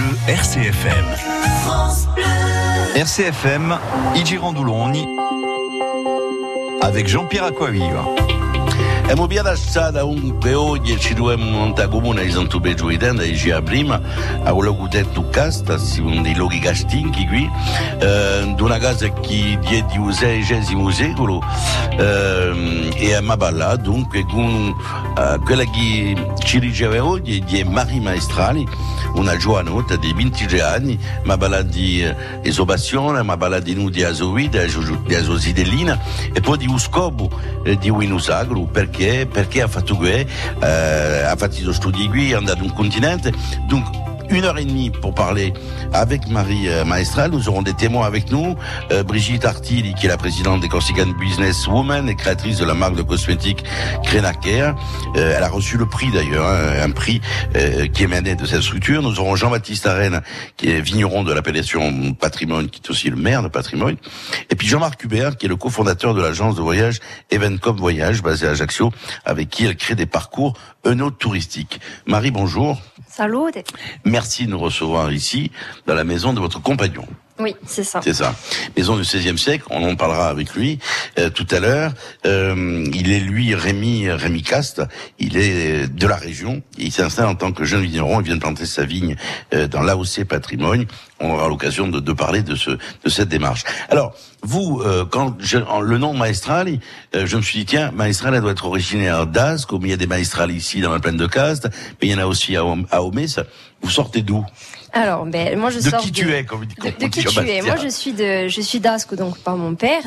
Bleu RCFM. RCFM, Igi Randuloni avec Jean-Pierre Aquaviva. Abbiamo via strada un che oggi ci troviamo in comune di Santo Peggio di Tenda, diceva prima, a quello che ho detto casta, uno dei luoghi castinchi qui, eh, di una casa che è di XVI secolo, eh, e a Maballa, dunque, con eh, quella che ci riceve oggi è Marie Maestrali, una giovanota di 23 anni, Maballa di eh, esobazione, Maballa di nudi a Zovida, di Azosidellina, e poi di un scopo eh, di Winusagro, perché perché, ha fatto qui, euh, ha fatto i studi qui, è andato un continente. Donc, une heure et demie pour parler avec Marie euh, Maestral. Nous aurons des témoins avec nous. Euh, Brigitte Artili, qui est la présidente des Corsican Business Women et créatrice de la marque de cosmétiques Crenaker. Euh, elle a reçu le prix d'ailleurs, hein, un prix euh, qui émanait de cette structure. Nous aurons Jean-Baptiste Arène, qui est vigneron de l'appellation Patrimoine, qui est aussi le maire de Patrimoine. Et puis Jean-Marc Hubert, qui est le cofondateur de l'agence de voyage Evencom Voyage, basée à Ajaccio, avec qui elle crée des parcours touristiques. Marie, bonjour. Salut. Merci de nous recevoir ici, dans la maison de votre compagnon. Oui, c'est ça. C'est ça. Maison du XVIe siècle, on en parlera avec lui euh, tout à l'heure. Euh, il est lui Rémi Rémi Cast, il est de la région, il s'installe en tant que jeune vigneron, il vient de planter sa vigne euh, dans l'AOC Patrimoine. On aura l'occasion de, de, parler de ce de cette démarche. Alors, vous, euh, quand je, le nom Maestrali, euh, je me suis dit tiens, Maestrali doit être originaire d'As, comme il y a des Maestrali ici dans la plaine de Cast, mais il y en a aussi à, à Omès. Vous sortez d'où? Alors, ben, moi je de sors qui de, tu es, comme, de, de qui tu es. Moi je suis de, je suis d'Asco, donc par mon père.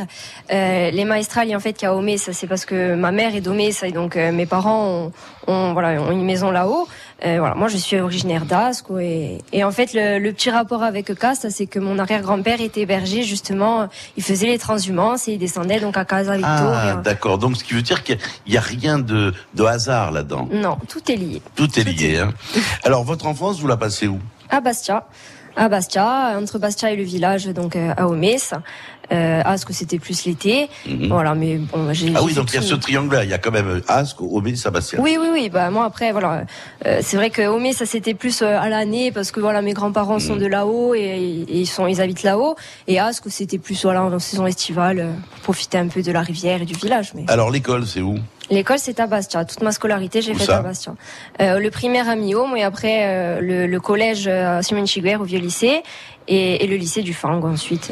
Euh, les maestrali en fait qui a Omé, ça c'est parce que ma mère est d'Omé, ça et donc euh, mes parents ont, ont, voilà ont une maison là-haut. Euh, voilà, moi je suis originaire d'Asco et, et en fait le, le, petit rapport avec Casta, c'est que mon arrière-grand-père était berger justement. Il faisait les transhumances et il descendait donc à Casa Victor. Ah, d'accord. Donc ce qui veut dire qu'il n'y a, rien de, de hasard là-dedans. Non, tout est lié. Tout est lié. Hein. Alors votre enfance, vous la passez où? À Bastia. À Bastia, entre Bastia et le village, donc euh, à Omès. Euh, Asque, c'était plus l'été. Mhm. Mm -hmm. Voilà, mais bon, j'ai. Ah oui, donc il y a ce triangle-là. Il y a quand même Asque, Omès, à Bastia. Oui, oui, oui. Bah moi après, voilà, euh, c'est vrai que Omès, ça c'était plus euh, à l'année parce que voilà, mes grands-parents mm -hmm. sont de là-haut et, et, ils sont, ils habitent là-haut. Et Asque, c'était plus voilà en saison estivale, euh, pour profiter un peu de la rivière et du village. Mais. Alors l'école, c'est où? L'école, c'est à Bastia. Toute ma scolarité, j'ai fait à Bastia. Euh, le primaire à Miaume et après euh, le, le, collège à Simone Chiguer au vieux lycée et, et, le lycée du Fang ensuite.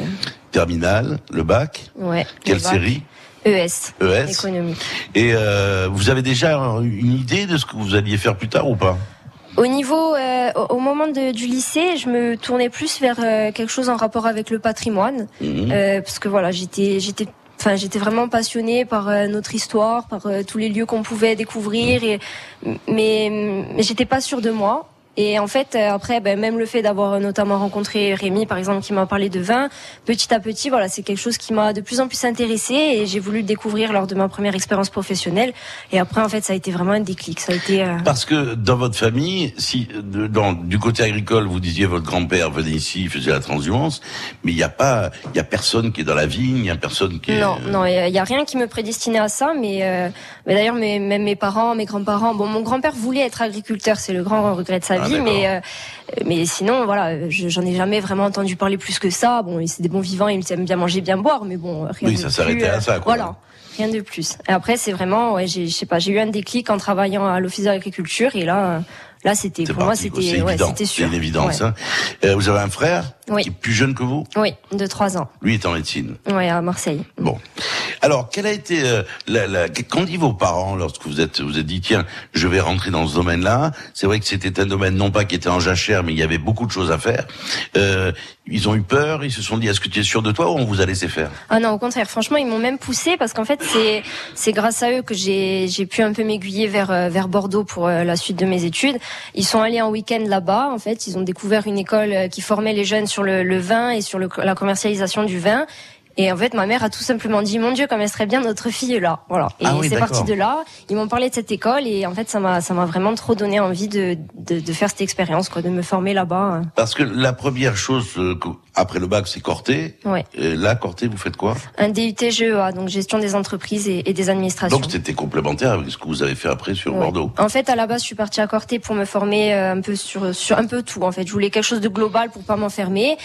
Terminale, le bac Ouais. Quelle série ES. ES. Économique. Et euh, vous avez déjà une idée de ce que vous alliez faire plus tard ou pas? Au niveau, euh, au moment de, du lycée, je me tournais plus vers euh, quelque chose en rapport avec le patrimoine, Mhm. mmh. euh, parce que voilà, j'étais, j'étais, enfin, j'étais vraiment passionnée par euh, notre histoire, par euh, tous les lieux qu'on pouvait découvrir, mais j'étais pas sûre de moi. Et en fait, euh, après, ben, même le fait d'avoir notamment rencontré Rémi, par exemple, qui m'a parlé de vin, petit à petit, voilà, c'est quelque chose qui m'a de plus en plus intéressée et j'ai voulu le découvrir lors de ma première expérience professionnelle. Et après, en fait, ça a été vraiment un déclic. Ça a été. Euh... Parce que dans votre famille, si dans, du côté agricole, vous disiez votre grand-père venait ici, faisait la transhumance, mais il n'y a pas, il y a personne qui est dans la vigne, il y a personne qui. Non, est... non, il y, a rien qui me prédestinait à ça, mais, euh, mais d'ailleurs, mes, même mes parents, mes grands-parents, bon, mon grand-père voulait être agriculteur, c'est le grand regret de sa Ah, vie, mais euh, mais sinon voilà, j'en ai jamais vraiment entendu parler plus que ça. Bon, c'est des bons vivants, ils aiment bien manger, bien boire, mais bon, rien oui, de ça plus. s'arrêtait à ça. Quoi. Voilà. Rien de plus. Et après, c'est vraiment, ouais, je sais pas, j'ai eu un déclic en travaillant à l'office de l'agriculture et là, là, c'était pour moi, c'était, ouais, c'était sûr. C'est une évidence. Ouais. Hein. Euh, vous avez un frère? Oui. qui est plus jeune que vous Oui, de 3 ans. Lui est en médecine. Oui, à Marseille. Bon. Alors, quelle a été euh, la, la, qu'ont dit vos parents lorsque vous êtes vous êtes dit tiens, je vais rentrer dans ce domaine-là? C'est vrai que c'était un domaine non pas qui était en jachère, mais il y avait beaucoup de choses à faire. Euh, ils ont eu peur, ils se sont dit est-ce que tu es sûr de toi ou on vous a laissé faire? Ah non, au contraire. Franchement, ils m'ont même poussé parce qu'en fait, c'est c'est grâce à eux que j'ai j'ai pu un peu m'aiguiller vers euh, vers Bordeaux pour euh, la suite de mes études. Ils sont allés en week-end là-bas. En fait, ils ont découvert une école euh, qui formait les jeunes sur le, le vin et sur le, la commercialisation du vin. Et en fait, ma mère a tout simplement dit, mon Dieu, comme elle serait bien notre fille là. Voilà. Et Ah oui, c'est parti de là. Ils m'ont parlé de cette école et en fait, ça m'a, ça m'a vraiment trop donné envie de, de, de faire cette expérience, quoi, de me former là-bas. Parce que la première chose, euh, que- après le bac, c'est Corté. Ouais. Et là, Corté, vous faites quoi? Un DUT GEA, donc gestion des entreprises et, et des administrations. Donc c'était complémentaire avec ce que vous avez fait après sur Ouais. Bordeaux. En fait, à la base, je suis partie à Corté pour me former euh, un peu sur sur un peu tout. En fait, je voulais quelque chose de global pour pas m'enfermer.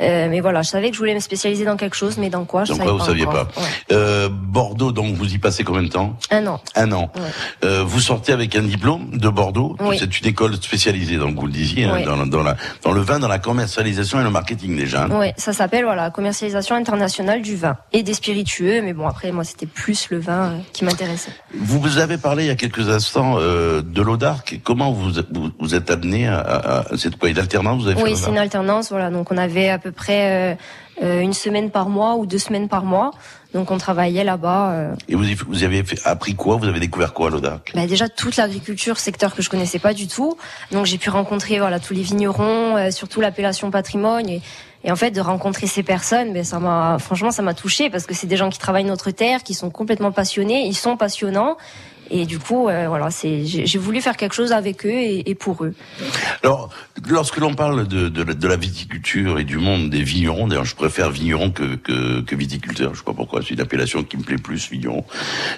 Euh, mais voilà, je savais que je voulais me spécialiser dans quelque chose, mais dans quoi je savais quoi, pas vous saviez encore. pas. Ouais. Euh, Bordeaux, donc vous y passez combien de temps? Un an. Un an. Euh, vous sortez avec un diplôme de Bordeaux. Oui. C'est une école spécialisée, donc vous le disiez, hein, dans, dans, la, dans le vin, dans la commercialisation et le marketing déjà. Hein. Ouais, ça s'appelle voilà commercialisation internationale du vin et des spiritueux. Mais bon, après, moi, c'était plus le vin euh, qui m'intéressait. Vous avez parlé il y a quelques instants euh, de l'Audarc. Comment vous, vous, vous êtes amené à, à, à cette quoi Une alternance vous avez Oui, c'est une alternance. Voilà, donc on avait à peu près euh, euh, une semaine par mois ou deux semaines par mois. Donc on travaillait là-bas. euh, Et vous, vous avez fait, appris quoi? Vous avez découvert quoi à l'Audarc? Bah déjà toute l'agriculture, secteur que je connaissais pas du tout. Donc j'ai pu rencontrer voilà tous les vignerons, euh, surtout l'appellation patrimoine. Et, et en fait de rencontrer ces personnes, ben ça m'a franchement ça m'a touché parce que c'est des gens qui travaillent notre terre, qui sont complètement passionnés, ils sont passionnants. Et du coup, euh, voilà, c'est j'ai voulu faire quelque chose avec eux et, et pour eux. Alors, lorsque l'on parle de, de, de la viticulture et du monde des vignerons, d'ailleurs, je préfère vigneron que, que, que viticulteur. Je sais pas pourquoi. C'est une appellation qui me plaît plus, vigneron.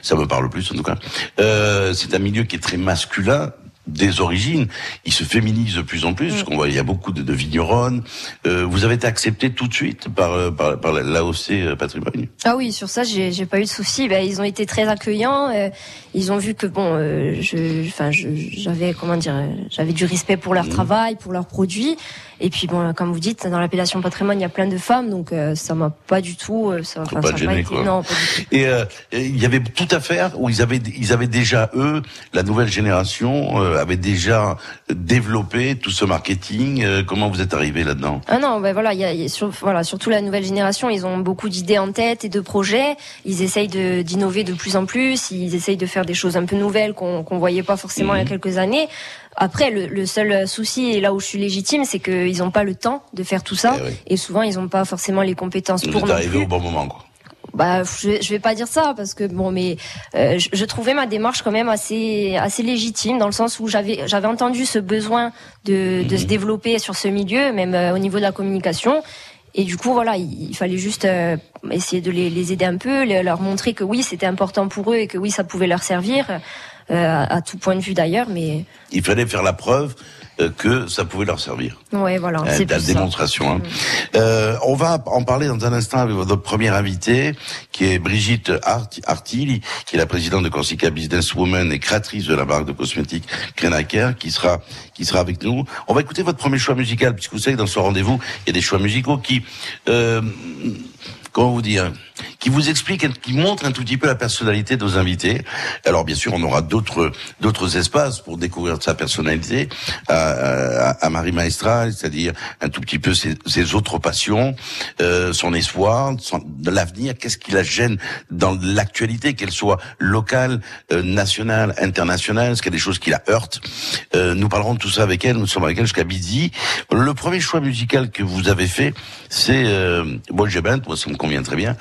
Ça me parle plus, en tout cas. Euh, c'est un milieu qui est très masculin des origines, il se féminise de plus en plus, parce qu'on voit il y a beaucoup de, de vigneronnes. Euh, vous avez été accepté tout de suite par, euh, par, par l'AOC euh, Patrimoine? Ah oui, sur ça, j'ai j'ai pas eu de soucis. Ben, ils ont été très accueillants. euh, ils ont vu que bon, euh, je, enfin, je- j'avais comment dire, euh, j'avais du respect pour leur travail, pour leurs produits. Et puis bon, comme vous dites, dans l'appellation patrimoine, il y a plein de femmes, donc euh, ça m'a pas du tout. euh, ça, pas ça a gêné, été- quoi. Non, pas du tout. Et euh, il y avait tout à faire où ils avaient ils avaient déjà eux la nouvelle génération euh, avait déjà développé tout ce marketing. Euh, comment vous êtes arrivé là-dedans? Ah non, ben voilà, il y a, y a sur- voilà, surtout la nouvelle génération, ils ont beaucoup d'idées en tête et de projets. Ils essayent de- d'innover de, plus en plus. Ils essayent de faire des choses un peu nouvelles qu'on qu'on voyait pas forcément il y a quelques années. Après, le, le seul souci, et là où je suis légitime, c'est qu'ils n'ont pas le temps de faire tout ça. Eh oui. Et souvent, ils n'ont pas forcément les compétences Vous pour non arrivé au bon moment quoi. Bah, je, je vais pas dire ça parce que bon, mais euh, je, je trouvais ma démarche quand même assez assez légitime dans le sens où j'avais j'avais entendu ce besoin de, de se développer sur ce milieu, même euh, au niveau de la communication. Et du coup, voilà, il, il fallait juste euh, essayer de les, les aider un peu, les- leur montrer que oui, c'était important pour eux et que oui, ça pouvait leur servir à, à tout point de vue d'ailleurs. Mais Il fallait faire la preuve euh, que ça pouvait leur servir. voilà, Euh, c'est la démonstration. hein. Euh, on va en parler dans un instant avec votre première invitée, qui est Brigitte Art- Artili, qui est la présidente de Corsica Businesswoman et créatrice de la marque de cosmétiques Krenaker, qui sera qui sera avec nous. On va écouter votre premier choix musical, puisque vous savez que dans ce rendez-vous, il y a des choix musicaux qui euh, comment vous dire, qui vous expliquent, qui montrent un tout petit peu la personnalité de nos invités. Alors bien sûr, on aura d'autres d'autres espaces pour découvrir sa personnalité à, à, à Marie Maestra, c'est-à-dire un tout petit peu ses, ses autres passions, euh, son espoir, son, l'avenir. Qu'est-ce qui la gêne dans l'actualité, qu'elle soit locale, euh, nationale, internationale Est-ce qu'il y a des choses qui la heurtent? Euh, Nous parlerons de tout ça avec elle. Nous sommes avec elle jusqu'à midi. Le premier choix musical que vous avez fait, c'est euh, bon, j'ai ben, moi ça me convient très bien.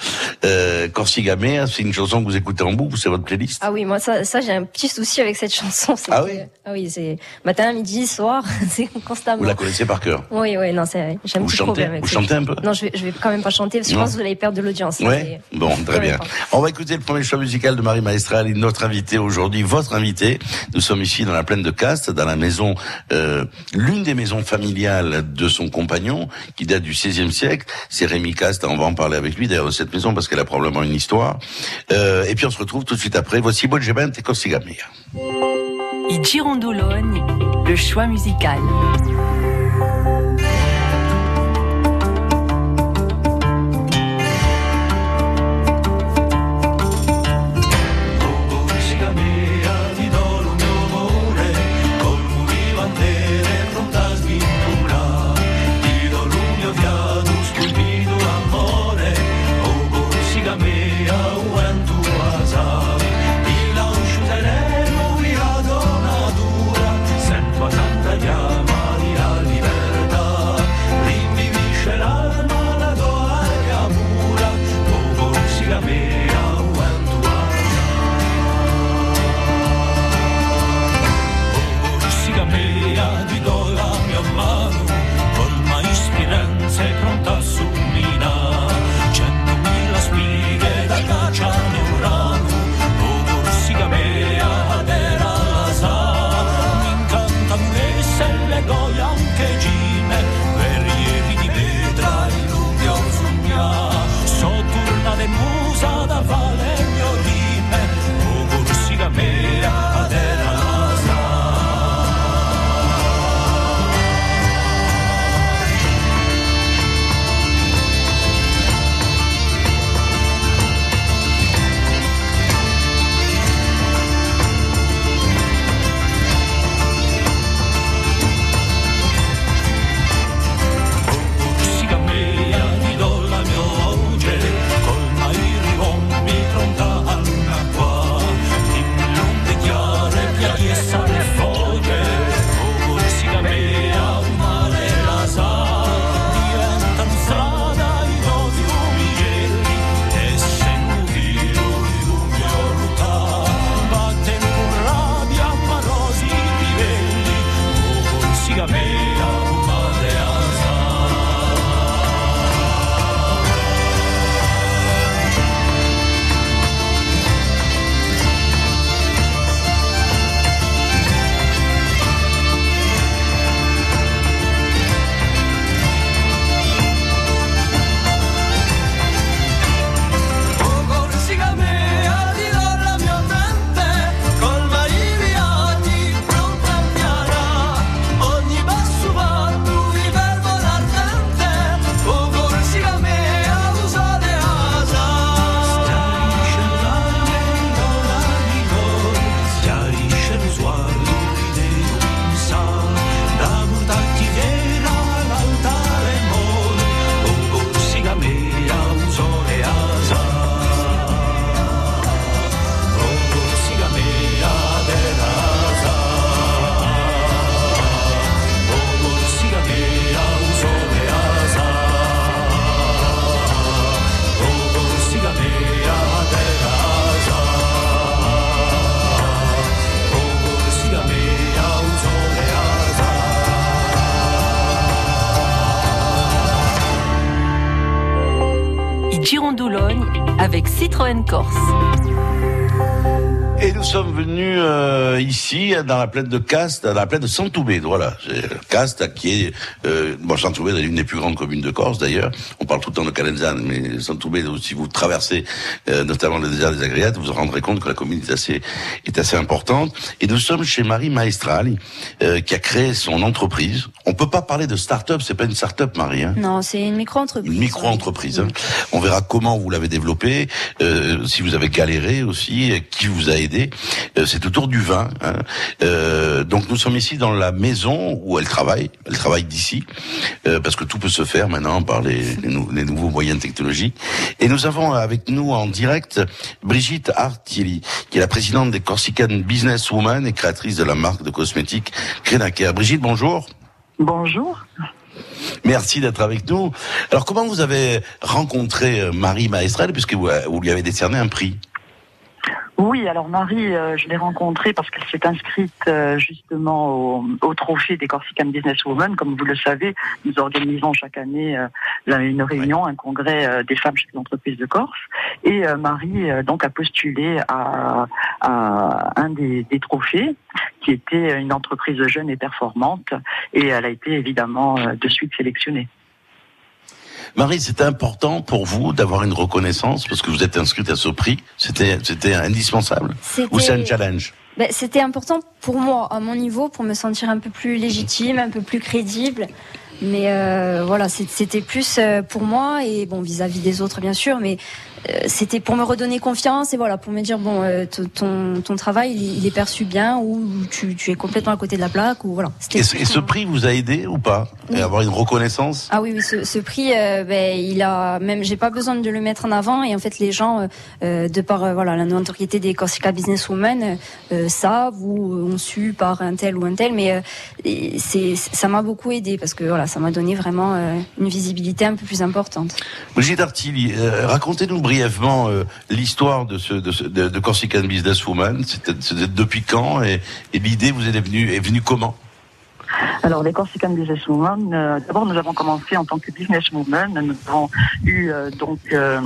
Euh, Corsica Mea, c'est une chanson que vous écoutez en boucle, c'est votre playlist. Ah oui, moi ça, ça j'ai un petit souci avec cette chanson. Ah oui Ah oui, c'est matin, midi, soir, c'est constamment. Vous la connaissez par cœur. Oui, oui, non, c'est j'ai un Vous petit chantez problème avec Vous chantez un peu Non, je vais, je vais quand même pas chanter parce que je pense que vous allez perdre de l'audience. Ouais. Mais- Bon, très bien. On va écouter le premier choix musical de Marie Maestral, et notre invitée aujourd'hui, votre invitée. Nous sommes ici dans la plaine de Castres, dans la maison, euh, l'une des maisons familiales de son compagnon, qui date du XVIe siècle. C'est Rémi Castres. On va en parler avec lui d'ailleurs de cette maison parce qu'elle a probablement une histoire. Euh, et puis on se retrouve tout de suite après. Voici Bolgebent et Corsigamea. I Girondoloni, le choix musical. Dans la plaine de Castres, dans la plaine de Santoubé. Voilà, c'est Castres qui est euh, bon Santoubé est l'une des plus grandes communes de Corse d'ailleurs. On parle tout le temps de Calenzane, mais Santoubé, si vous traversez euh, notamment le désert des Agriates, vous vous rendrez compte que la commune est assez est assez importante. Et nous sommes chez Marie Maestrali, euh, qui a créé son entreprise. On peut pas parler de start-up, c'est pas une start-up, Marie. Hein Non, c'est une micro-entreprise. une micro-entreprise. hein. On verra comment vous l'avez développée, euh, si vous avez galéré aussi, euh, qui vous a aidé. Euh, c'est autour du vin. hein. Euh, donc nous sommes ici dans la maison où elle travaille. Elle travaille d'ici euh, parce que tout peut se faire maintenant par les, les nou- les nouveaux moyens technologiques. Et nous avons avec nous en direct Brigitte Artili, qui est la présidente des Corsican Business Women et créatrice de la marque de cosmétiques Crenaker. Brigitte, bonjour. Bonjour. Merci d'être avec nous. Alors, comment vous avez rencontré euh, Marie Maestrel, puisque vous, euh, vous lui avez décerné un prix? Oui, alors Marie, euh, je l'ai rencontrée parce qu'elle s'est inscrite euh, justement au, au trophée des Corsican Businesswomen. Comme vous le savez, nous organisons chaque année euh, une réunion, un congrès des femmes chez les entreprises de Corse. Et Marie donc a postulé à, à un des, des trophées qui était une entreprise jeune et performante. Et elle a été évidemment de suite sélectionnée. Marie, c'était important pour vous d'avoir une reconnaissance, parce que vous êtes inscrite à ce prix. C'était, c'était indispensable. Ou c'est un challenge? Ben, c'était important pour moi, à mon niveau, pour me sentir un peu plus légitime, un peu plus crédible. Mais euh, voilà, c'était plus euh, pour moi et bon vis-à-vis des autres bien sûr, mais c'était pour me redonner confiance et voilà pour me dire bon euh, ton ton travail il est- il est perçu bien ou tu, tu es complètement à côté de la plaque ou voilà. Et ce, et ce prix vous a aidé ou pas Oui. Et avoir une reconnaissance? Ah oui, oui, ce, ce prix, euh, ben, il a même, j'ai pas besoin de le mettre en avant. Et en fait, les gens, euh, euh, de par euh, voilà la notoriété des Corsica Businesswomen, euh, savent ou euh, ont su par un tel ou un tel. Mais euh, c'est, ça m'a beaucoup aidé parce que voilà, ça m'a donné vraiment euh, une visibilité un peu plus importante. Brigitte Artili, euh, racontez-nous brièvement euh, l'histoire de, ce, de, ce, de, Corsican Businesswoman. C'était, c'était depuis quand et, et l'idée vous est venue, est venue comment? Alors, les Corsican Businesswomen, euh, d'abord, nous avons commencé en tant que businesswoman. Nous avons eu euh, donc euh,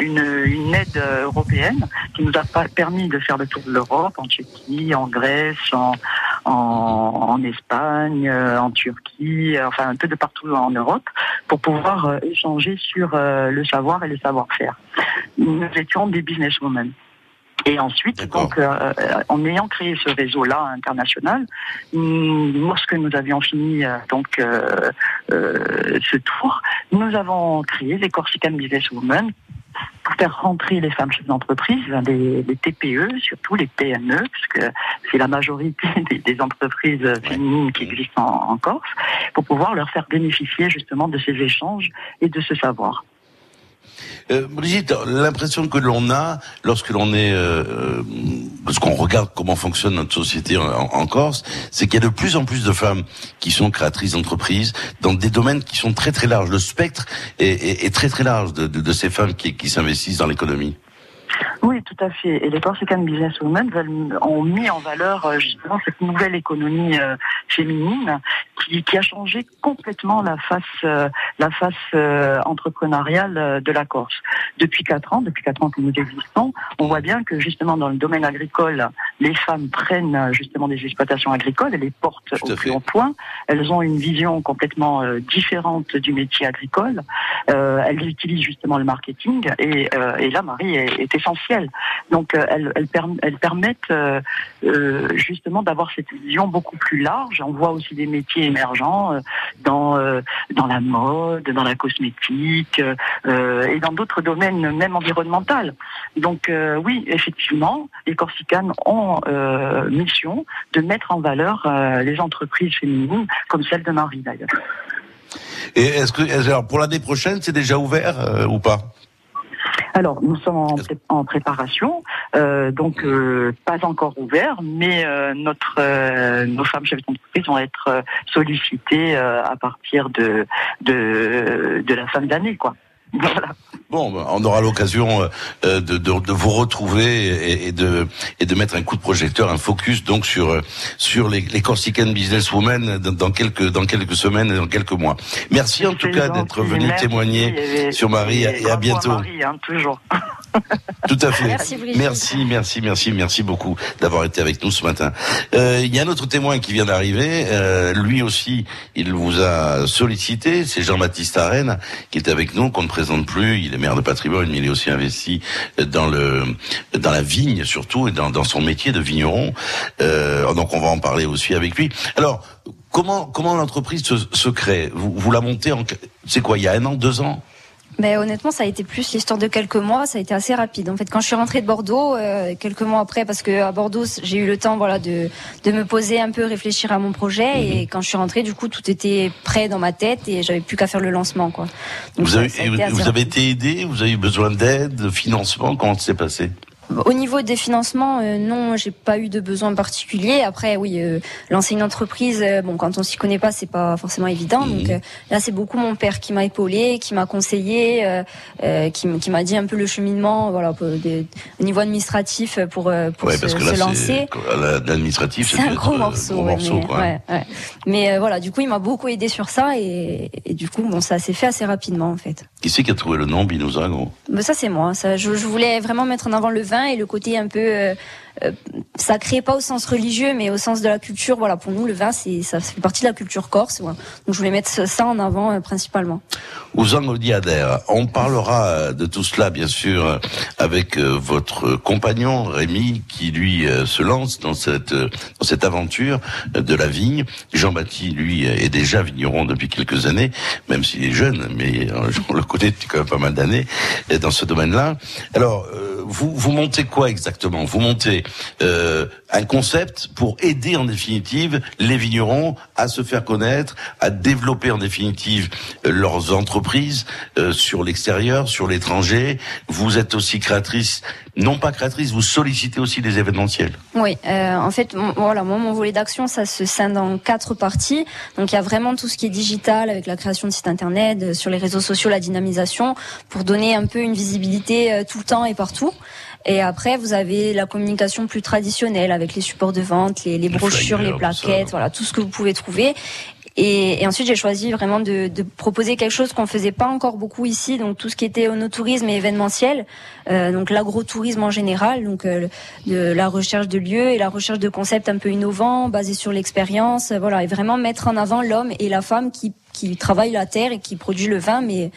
une, aide euh, européenne qui nous a permis de faire le tour de l'Europe, en Tchéquie, en Grèce, en, en, Espagne, en Turquie, enfin un peu de partout en Europe, pour pouvoir échanger sur le savoir et le savoir-faire. Nous étions des businesswomen. Et ensuite, donc, euh, en ayant créé ce réseau-là international, lorsque nous avions fini euh, donc euh, euh, ce tour, nous avons créé les Corsican Business Women pour faire rentrer les femmes chefs d'entreprise, les, les TPE, surtout les PME, parce que c'est la majorité des, des entreprises féminines qui existent en, en Corse, pour pouvoir leur faire bénéficier justement de ces échanges et de ce savoir. Euh, Brigitte, l'impression que l'on a lorsque l'on est, euh, euh, parce regarde comment fonctionne notre société en, Corse, c'est qu'il y a de plus en plus de femmes qui sont créatrices d'entreprises dans des domaines qui sont très très larges. Le spectre est, très très large de, ces femmes qui s'investissent dans l'économie. Oui, tout à fait. Et les Corsican Businesswomen ont mis en valeur euh, justement cette nouvelle économie euh, féminine qui, qui a changé complètement la face, euh, la face euh, entrepreneuriale de la Corse. Depuis quatre ans, depuis quatre ans que nous existons, on voit bien que justement dans le domaine agricole, les femmes prennent justement des exploitations agricoles et les portent au plus haut point. Elles ont une vision complètement différente du métier agricole. Elles utilisent justement le marketing et, et là, Marie est, est essentielle. Donc, euh, elles, elles, perm- elles permettent euh, euh, justement d'avoir cette vision beaucoup plus large. On voit aussi des métiers émergents dans dans la mode, dans la cosmétique et dans d'autres domaines, même environnementaux. Donc, oui, effectivement, les Corsicanes ont mission de mettre en valeur les entreprises féminines, comme celle de Marie d'ailleurs. Et est-ce que, alors pour l'année prochaine, c'est déjà ouvert ou pas? Alors, nous sommes en, pré- en préparation, euh, donc euh, pas encore ouvert, mais euh, notre euh, nos femmes chefs d'entreprise vont être sollicitées euh, à partir de de, de la fin de l'année, quoi. Voilà. Bon, ben, on aura l'occasion euh, euh, de, de, de vous retrouver et, et de et de mettre un coup de projecteur, un focus donc sur euh, sur les, les Corsican Businesswomen dans, dans quelques dans quelques semaines et dans quelques mois. Merci en tout cas d'être venu témoigner et- sur Marie et à bientôt. Marie, hein, toujours. Tout à fait. Merci, merci, merci, merci, merci beaucoup d'avoir été avec nous ce matin. Euh, Il y a un autre témoin qui vient d'arriver. Euh, lui aussi, il vous a sollicité. C'est Jean-Baptiste Arène qui est avec nous, qu'on ne présente plus. Il est maire de patrimoine, mais il est aussi investi dans le dans la vigne surtout et dans, dans son métier de vigneron. Euh, donc on va en parler aussi avec lui. Alors. Comment comment l'entreprise se, se crée? Vous, vous la montez en c'est quoi il y a un an deux ans? Mais honnêtement, ça a été plus l'histoire de quelques mois. Ça a été assez rapide. En fait, quand je suis rentrée de Bordeaux, euh, quelques mois après, parce que à Bordeaux, j'ai eu le temps, voilà, de de me poser un peu, réfléchir à mon projet. Mhm. Et quand je suis rentrée, du coup, tout était prêt dans ma tête et j'avais plus qu'à faire le lancement, quoi. Donc, Vous ça- avez, ça été vous avez été aidé Vous avez eu besoin d'aide, de financement Comment ça s'est passé? Au niveau des financements, euh, non, j'ai pas eu de besoin particulier. Après, oui, euh, lancer une entreprise, euh, bon, quand on s'y connaît pas, c'est pas forcément évident. Mhm. Donc euh, là, c'est beaucoup mon père qui m'a épaulé, qui m'a conseillé, euh, qui, m'a dit un peu le cheminement, voilà, des- au niveau administratif pour pour Ouais, se, parce que se là, lancer. l'administratif, C'est un gros morceau, gros ouais, morceau, mais, quoi. ouais, ouais. mais voilà, du coup, il m'a beaucoup aidé sur ça et, et du coup, bon, ça s'est fait assez rapidement en fait. Qui c'est qui a trouvé le nom Binouzago Mais ça c'est moi. Ça, je, je voulais vraiment mettre en avant le vin et le côté un peu euh, sacré, pas au sens religieux, mais au sens de la culture. Voilà, pour nous, le vin, c'est ça fait partie de la culture corse. Donc je voulais mettre ça en avant euh, principalement. Ouzang Diader. On parlera euh, de tout cela, bien sûr, euh, avec euh, votre compagnon Rémi, qui lui euh, se lance dans cette euh, dans cette aventure euh, de la vigne. Jean-Baptiste, lui, euh, est déjà vigneron depuis quelques années, même s'il est jeune, mais euh, on le connaît depuis quand même pas mal d'années euh, dans ce domaine-là. Alors, euh, vous vous montez quoi exactement? Vous montez euh, un concept pour aider en définitive les vignerons à se faire connaître, à développer en définitive leurs entreprises euh, sur l'extérieur, sur l'étranger. Vous êtes aussi créatrice, non pas créatrice, vous sollicitez aussi des événementiels. Oui, euh, en fait, voilà, moi, mon volet d'action, ça se scinde en quatre parties. Donc, il y a vraiment tout ce qui est digital, avec la création de sites internet, sur les réseaux sociaux, la dynamisation, pour donner un peu une visibilité tout le temps et partout. Et après, vous avez la communication plus traditionnelle, avec les supports de vente, les, les brochures, les plaquettes, voilà, tout ce que vous pouvez trouver. Et, et ensuite, j'ai choisi vraiment de, de proposer quelque chose qu'on faisait pas encore beaucoup ici, donc tout ce qui était onotourisme et événementiel, euh, donc l'agrotourisme en général, donc euh, de la recherche de lieux et la recherche de concepts un peu innovants, basés sur l'expérience, euh, voilà, et vraiment mettre en avant l'homme et la femme qui qui travaillent la terre et qui produit le vin, mais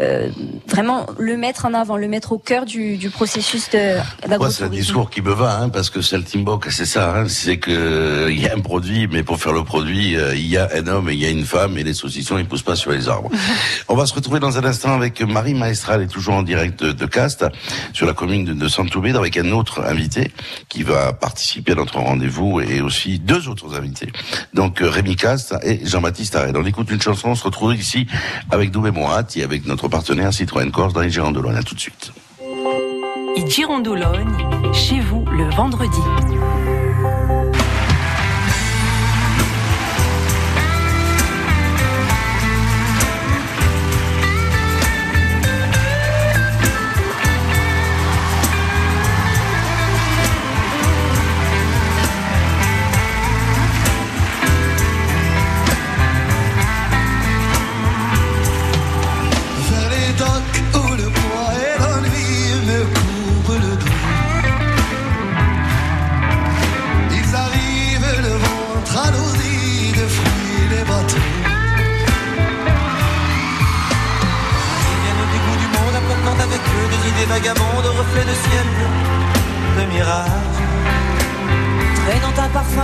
euh, vraiment le mettre en avant, le mettre au cœur du, du processus de- Moi, c'est un discours qui me va, hein, parce que Saltimbok, c'est ça, hein, c'est que euh, il y a un produit, mais pour faire le produit, euh, il y a un homme et il y a une femme, et les saucissons, ils poussent pas sur les arbres. On va se retrouver dans un instant avec Marie Maestral, elle est toujours en direct de, de Cast, sur la commune de, de Santoubed, avec un autre invité qui va participer à notre rendez-vous, et aussi deux autres invités. Donc euh, Rémi Cast et Jean-Baptiste Arrête. On écoute une chanson, on se retrouve ici avec Doubé Morat et avec notre partenaire Citroën Corse dans les de À tout de suite. I Girondologne, chez vous le vendredi.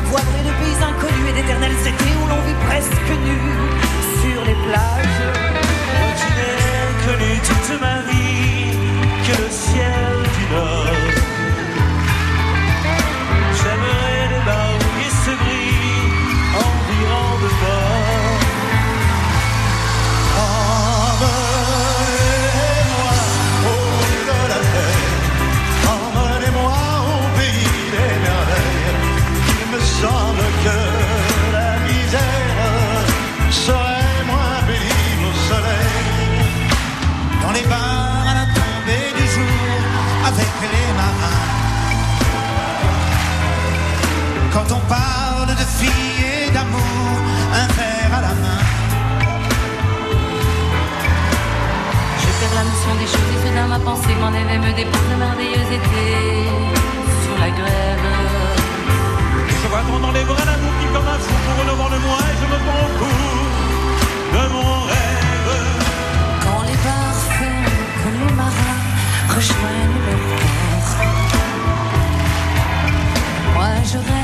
Traînant un parfum poivré de pays inconnus et d'éternels étés où l'on vit presque nu sur les plages. Moi qui n'ai connu toute ma vie Quand on parle de filles et d'amour, un verre à la main. Je perds la notion des choses et soudain ma pensée m'en avait me dépose de merveilleux étés sur la grève. Je vois qu'on dans les bras l'amour qui comme un fou pour renouveler le moi et je me prends au cou de mon rêve. Quand les parfums que les marins rejoignent leur port. Moi je rêve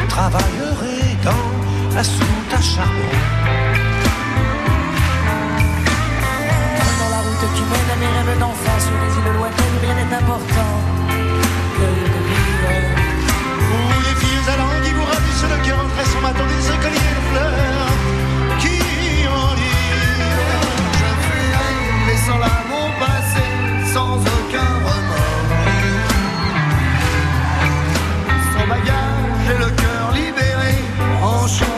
je travaillerai dans la soute à charbon. Dans la route qui mène à mes rêves d'enfant sur les îles lointaines, rien n'est important que de vivre. Où les filles allants qui vous ravissent le cœur entre son matin des écoliers de fleurs qui en livrent. Je fuirai, laissant l'amour passer sans aucun en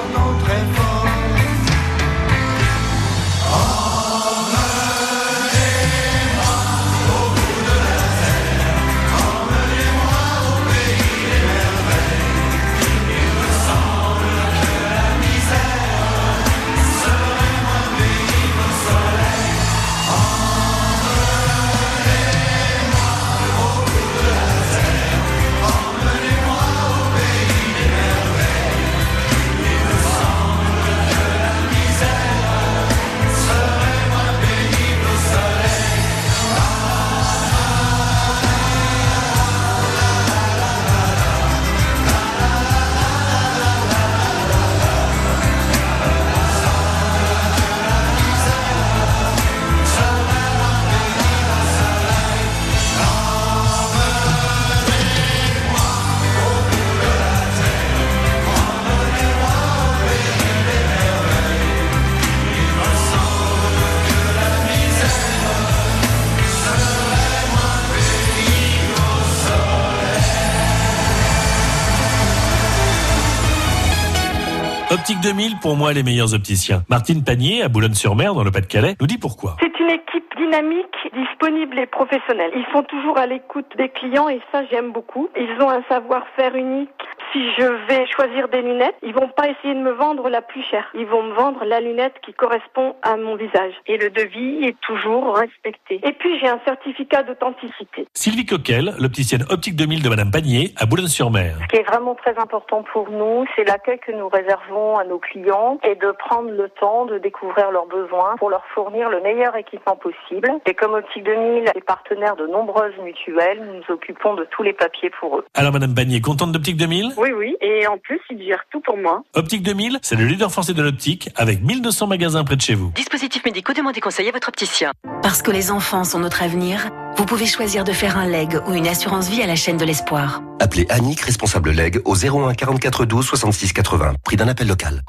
Optique 2000, pour moi, les meilleurs opticiens. Martine Panier, à Boulogne-sur-Mer, dans le Pas-de-Calais, nous dit pourquoi. C'est une équipe dynamique, disponible et professionnelle. Ils sont toujours à l'écoute des clients et ça j'aime beaucoup. Ils ont un savoir-faire unique. Si je vais choisir des lunettes, ils vont pas essayer de me vendre la plus chère. Ils vont me vendre la lunette qui correspond à mon visage. Et le devis est toujours respecté. Et puis j'ai un certificat d'authenticité. Sylvie Coquel, l'opticienne Optique 2000 de Madame Panier, à Boulogne-sur-Mer. Ce qui est vraiment très important pour nous, c'est l'accueil que nous réservons à nos clients et de prendre le temps de découvrir leurs besoins pour leur fournir le meilleur équipement possible. Et comme Optique 2000 est partenaire de nombreuses mutuelles, nous nous occupons de tous les papiers pour eux. Alors Madame Panier, contente d'Optique 2000 Oui, oui. Et en plus, ils gèrent tout pour moi. Optique 2000, c'est le leader français de l'optique, avec 1200 magasins près de chez vous. Dispositifs médicaux, demandez conseil à votre opticien. Parce que les enfants sont notre avenir, vous pouvez choisir de faire un leg ou une assurance vie à la chaîne de l'espoir. Appelez Annick, responsable leg, au 01 44 12 66 80. Prix d'un appel local.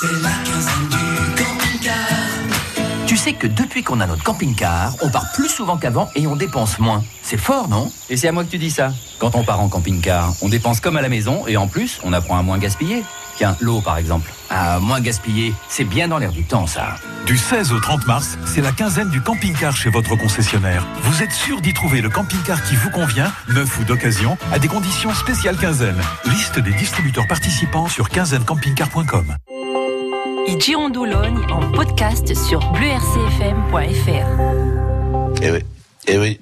C'est la quinzaine du. Tu sais que depuis qu'on a notre camping-car, on part plus souvent qu'avant et on dépense moins. C'est fort, non? Et c'est à moi que tu dis ça. Quand on part en camping-car, on dépense comme à la maison et en plus, on apprend à moins gaspiller. Tiens, l'eau par exemple. Ah, moins gaspiller, c'est bien dans l'air du temps, ça. Du 16 au 30 mars, c'est la quinzaine du camping-car chez votre concessionnaire. Vous êtes sûr d'y trouver le camping-car qui vous convient, neuf ou d'occasion, à des conditions spéciales quinzaine. Liste des distributeurs participants sur quinzainecampingcar.com. Girondologne en podcast sur bleurcfm.fr. Eh oui, eh oui.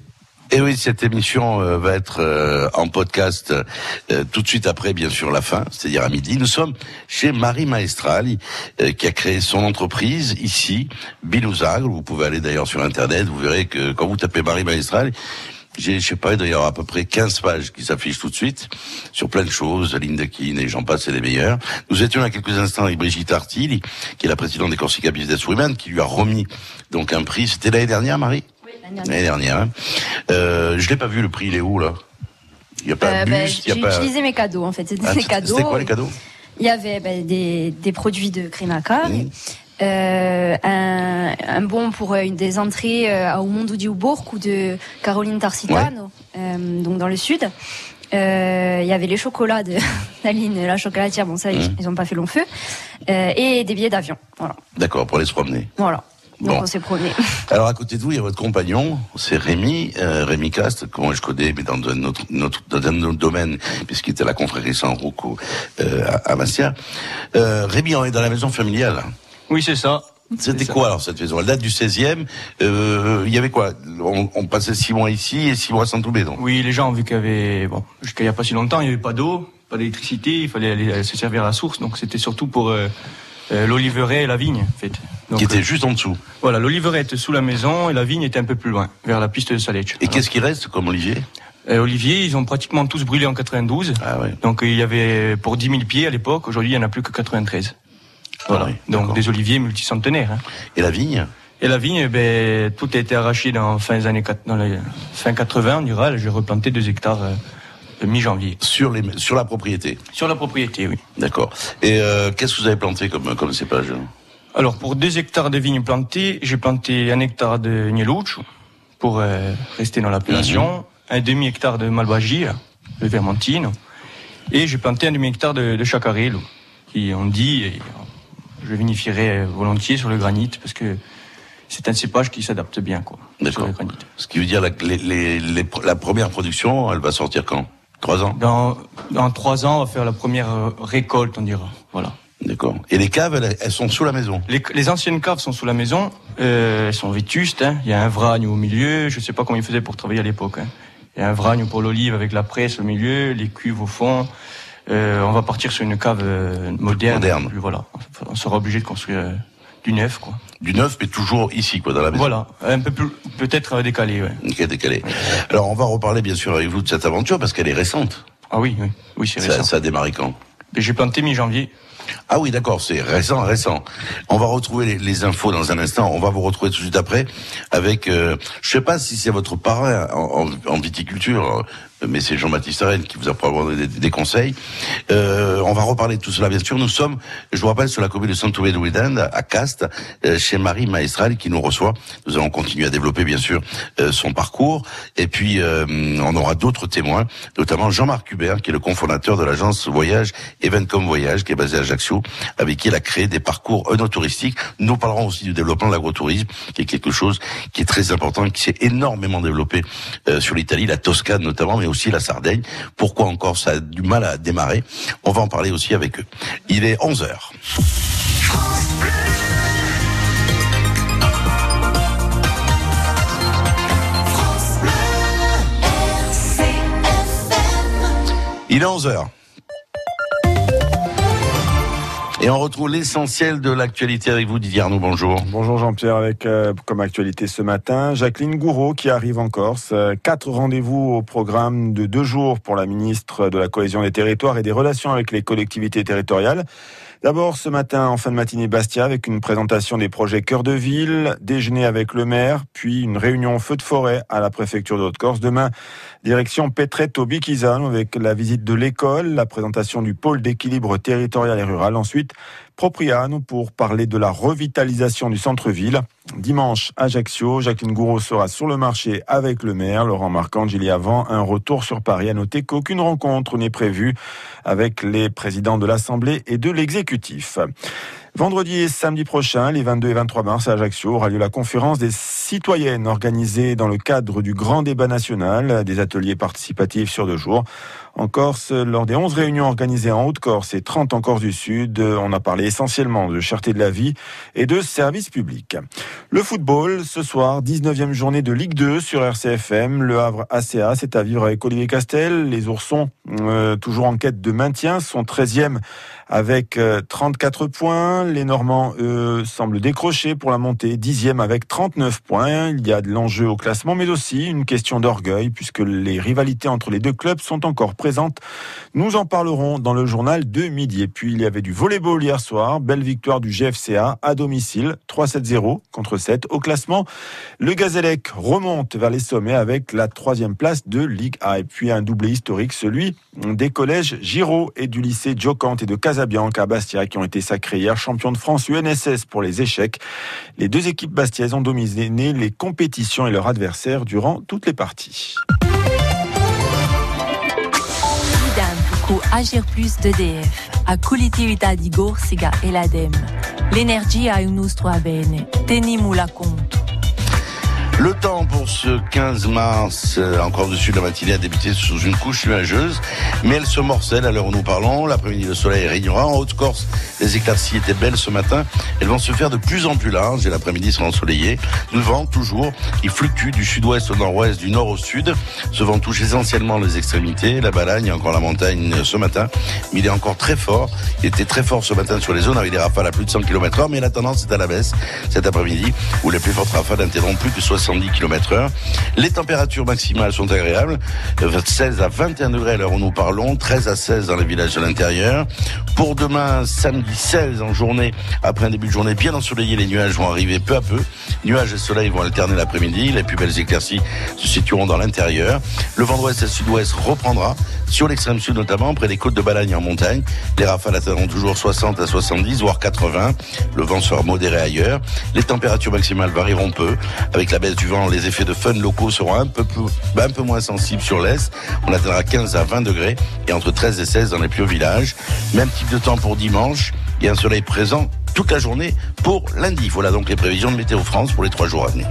Et oui, cette émission euh, va être euh, en podcast euh, tout de suite après, bien sûr, la fin, c'est-à-dire à midi. Nous sommes chez Marie Maestrali, qui a créé son entreprise ici, Bilouzagre. Vous pouvez aller d'ailleurs sur Internet, vous verrez que quand vous tapez Marie Maestrali, je sais pas, d'ailleurs à peu près 15 pages qui s'affichent tout de suite sur plein de choses, Lindekin et j'en passe, c'est les meilleurs. Nous étions il y a quelques instants avec Brigitte Artil, qui est la présidente des Corsica Business Women, qui lui a remis donc un prix. C'était l'année dernière, Marie? L'année dernière. Hein. Euh, je l'ai pas vu le prix, il est où là? Il y a pas Euh, un buste, il y J'ai pas. utilisé mes cadeaux en fait. C'était Ah, cadeaux. C'était quoi les cadeaux? Il y avait ben, des, des produits de Crémacar, euh, un, un bon pour euh, une des entrées euh, à Oumondo di Ubourg ou de Caroline Tarsitano, euh, donc dans le sud. Euh, Il y avait les chocolats de Naline, la chocolatière, bon ça ils- Mmh. ils ont pas fait long feu, euh, et des billets d'avion. Voilà. D'accord, pour aller se promener. voilà. Donc Bon. on s'est promené. Alors à côté de vous, il y a votre compagnon, c'est Rémi, euh, Rémi Cast, que moi je connais, mais dans un autre, notre, dans un autre domaine, puisqu'il était à la confrérie San Rocco euh, à, à Bastia. Euh, Rémi, on est dans la maison familiale. Oui, c'est ça. C'était quoi alors cette maison? Elle date du 16e. Euh, il y avait quoi? On, on passait six mois ici et six mois sans Toubé, donc. Oui, les gens ont vu qu'il y avait, bon, jusqu'à il n'y a pas si longtemps, il n'y avait pas d'eau, pas d'électricité, il fallait aller euh, se servir à la source, donc c'était surtout pour euh, euh, l'oliveraie et la vigne, en fait. Donc, Qui était euh, juste en dessous. Voilà, l'oliveraie était sous la maison et la vigne était un peu plus loin, vers la piste de Salèche. Et qu'est-ce qui reste comme Olivier? Olivier, ils ont pratiquement tous brûlé en 92. Ah ouais. Donc il y avait pour 10 000 pieds à l'époque, aujourd'hui il n'y en a plus que 93. Voilà. Ah oui, Donc des oliviers multicentenaires. hein. Et la vigne Et la vigne, ben, tout a été arraché dans fin des années quat- dans les fin 80, on dira. J'ai replanté deux hectares euh, mi-janvier. sur, les, sur la propriété. Sur la propriété, oui. D'accord. Et euh, qu'est-ce que vous avez planté comme, comme cépage Alors pour deux hectares de vignes plantées, j'ai planté un hectare de Nielouch pour euh, rester dans l'appellation, un demi hectare de Malvagie, là, de Vermentine, et j'ai planté un demi hectare de, de Chacarello, qui on dit, je vinifierai volontiers sur le granit parce que c'est un cépage qui s'adapte bien quoi. Sur le granit. Ce qui veut dire la, les, les, les- la première production, elle va sortir quand? Trois ans? Dans, dans trois ans, on va faire la première euh, récolte, on dira. Voilà. D'accord. Et les caves, elles, elles sont sous la maison? Les, les anciennes caves sont sous la maison, euh, elles sont vétustes. hein. Il y a un vragne au milieu. Je sais pas comment ils faisaient pour travailler à l'époque. hein. Il y a un vragne pour l'olive avec la presse au milieu, les cuves au fond. Euh, on va partir sur une cave euh, moderne. Voilà. On sera obligé de construire euh, du neuf, quoi. Du neuf, mais toujours ici, quoi, dans la maison. Voilà. Un peu plus, peut-être décalé, ouais. Ok, décalé. Alors, on va reparler, bien sûr, avec vous de cette aventure, parce qu'elle est récente. Ah oui, oui. Oui, c'est Ça, récent. ça a démarré quand? Et J'ai planté mi-janvier. Ah oui, d'accord, c'est récent, récent. On va retrouver les, les infos dans un instant. On va vous retrouver tout de suite après avec, euh, je sais pas si c'est votre parrain en, en- en viticulture, mais c'est Jean-Baptiste Rennes qui vous a probablement donné des, des conseils. Euh, on va reparler de tout cela, bien sûr. Nous sommes, je vous rappelle, sur la commune de Saint-Ouvert-de-Ouidan, à Castres, euh, chez Marie Maestral qui nous reçoit. Nous allons continuer à développer, bien sûr, euh, son parcours. Et puis, euh, on aura d'autres témoins, notamment Jean-Marc Hubert, qui est le cofondateur de l'agence Voyage Evencom Voyage, qui est basée à Ajaccio, avec qui il a créé des parcours œnotouristiques. Nous parlerons aussi du développement de l'agrotourisme, qui est quelque chose qui est très important, qui s'est énormément développé euh, sur l'Italie, la Toscane notamment, aussi la Sardaigne. Pourquoi encore ça a du mal à démarrer? On va en parler aussi avec eux. Il est 11 heures. Il est 11 Et on retrouve l'essentiel de l'actualité avec vous, Didier Arnaud. Bonjour. Bonjour Jean-Pierre, avec euh, comme actualité ce matin, Jacqueline Gouraud qui arrive en Corse. Euh, quatre rendez-vous au programme de deux jours pour la ministre de la Cohésion des Territoires et des Relations avec les collectivités territoriales. D'abord ce matin en fin de matinée Bastia avec une présentation des projets cœur de ville, déjeuner avec le maire, puis une réunion feu de forêt à la préfecture de Haute-Corse. Demain, direction Petretto Bikizano avec la visite de l'école, la présentation du pôle d'équilibre territorial et rural. Ensuite, Propriano pour parler de la revitalisation du centre-ville. Dimanche, Ajaccio, Jacqueline Gouraud sera sur le marché avec le maire, Laurent Marcangeli avant un retour sur Paris. À noter qu'aucune rencontre n'est prévue avec les présidents de l'Assemblée et de l'exécutif. Vendredi et samedi prochain, les 22 et 23 mars à Ajaccio, aura lieu la conférence des citoyennes organisée dans le cadre du grand débat national, des ateliers participatifs sur deux jours. En Corse, lors des 11 réunions organisées en Haute-Corse et 30 en Corse du Sud, on a parlé essentiellement de cherté de la vie et de services publics. Le football, ce soir, 19e journée de Ligue 2 sur RCFM. Le Havre ACA, c'est à vivre avec Olivier Castel. Les Oursons, euh, toujours en quête de maintien, sont 13e avec euh, 34 points. Les Normands, eux, semblent décrocher pour la montée, 10e avec 39 points. Il y a de l'enjeu au classement, mais aussi une question d'orgueil, puisque les rivalités entre les deux clubs sont encore présente. Nous en parlerons dans le journal de midi. Et puis, il y avait du volleyball hier soir. Belle victoire du GFCA à domicile. 3-7-0 contre 7 au classement. Le Gazélec remonte vers les sommets avec la troisième place de Ligue A. Et puis, un doublé historique, celui des collèges Giraud et du lycée Jocante et de Casabianca à Bastia qui ont été sacrés hier champions de France UNSS pour les échecs. Les deux équipes bastiaises ont dominé les compétitions et leurs adversaires durant toutes les parties. Ku Agir Plus d'EDF, a collettività di Gorsica e l'ADEME. L'energia è un nostro bene, teniamo la conto. Le temps pour ce 15 mars, euh, encore sud de la matinée, a débuté sous une couche nuageuse, mais elle se morcelle à l'heure où nous parlons. L'après-midi, le soleil régnera. En Haute-Corse, les éclaircies étaient belles ce matin. Elles vont se faire de plus en plus larges et l'après-midi sera ensoleillé. Le vent, toujours, il fluctue du sud-ouest au nord-ouest, du nord au sud. Ce vent touche essentiellement les extrémités, la Balagne encore la montagne ce matin. Mais il est encore très fort. Il était très fort ce matin sur les zones avec des rafales à plus de 100 km heure, mais la tendance est à la baisse cet après-midi où les plus fortes rafales n'atteindront plus que 70 km heure. Les températures maximales sont agréables. 16 à 21 degrés à l'heure où nous parlons, 13 à 16 dans les villages de l'intérieur. Pour demain, samedi 16 en journée, après un début de journée bien ensoleillé, les nuages vont arriver peu à peu. Nuages et soleil vont alterner l'après-midi. Les plus belles éclaircies se situeront dans l'intérieur. Le vent d'ouest et sud-ouest reprendra, sur l'extrême sud notamment, près des côtes de Balagne en montagne. Les rafales atteindront toujours 60 à 70, voire 80. Le vent sera modéré ailleurs. Les températures maximales varieront peu. Avec la baisse les effets de fun locaux seront un peu, peu- un peu moins sensibles sur l'est. On atteindra 15 à 20 degrés et entre 13 et 16 dans les plus hauts villages. Même type de temps pour dimanche. A un soleil présent toute la journée pour lundi. Voilà donc les prévisions de Météo France pour les trois jours à venir.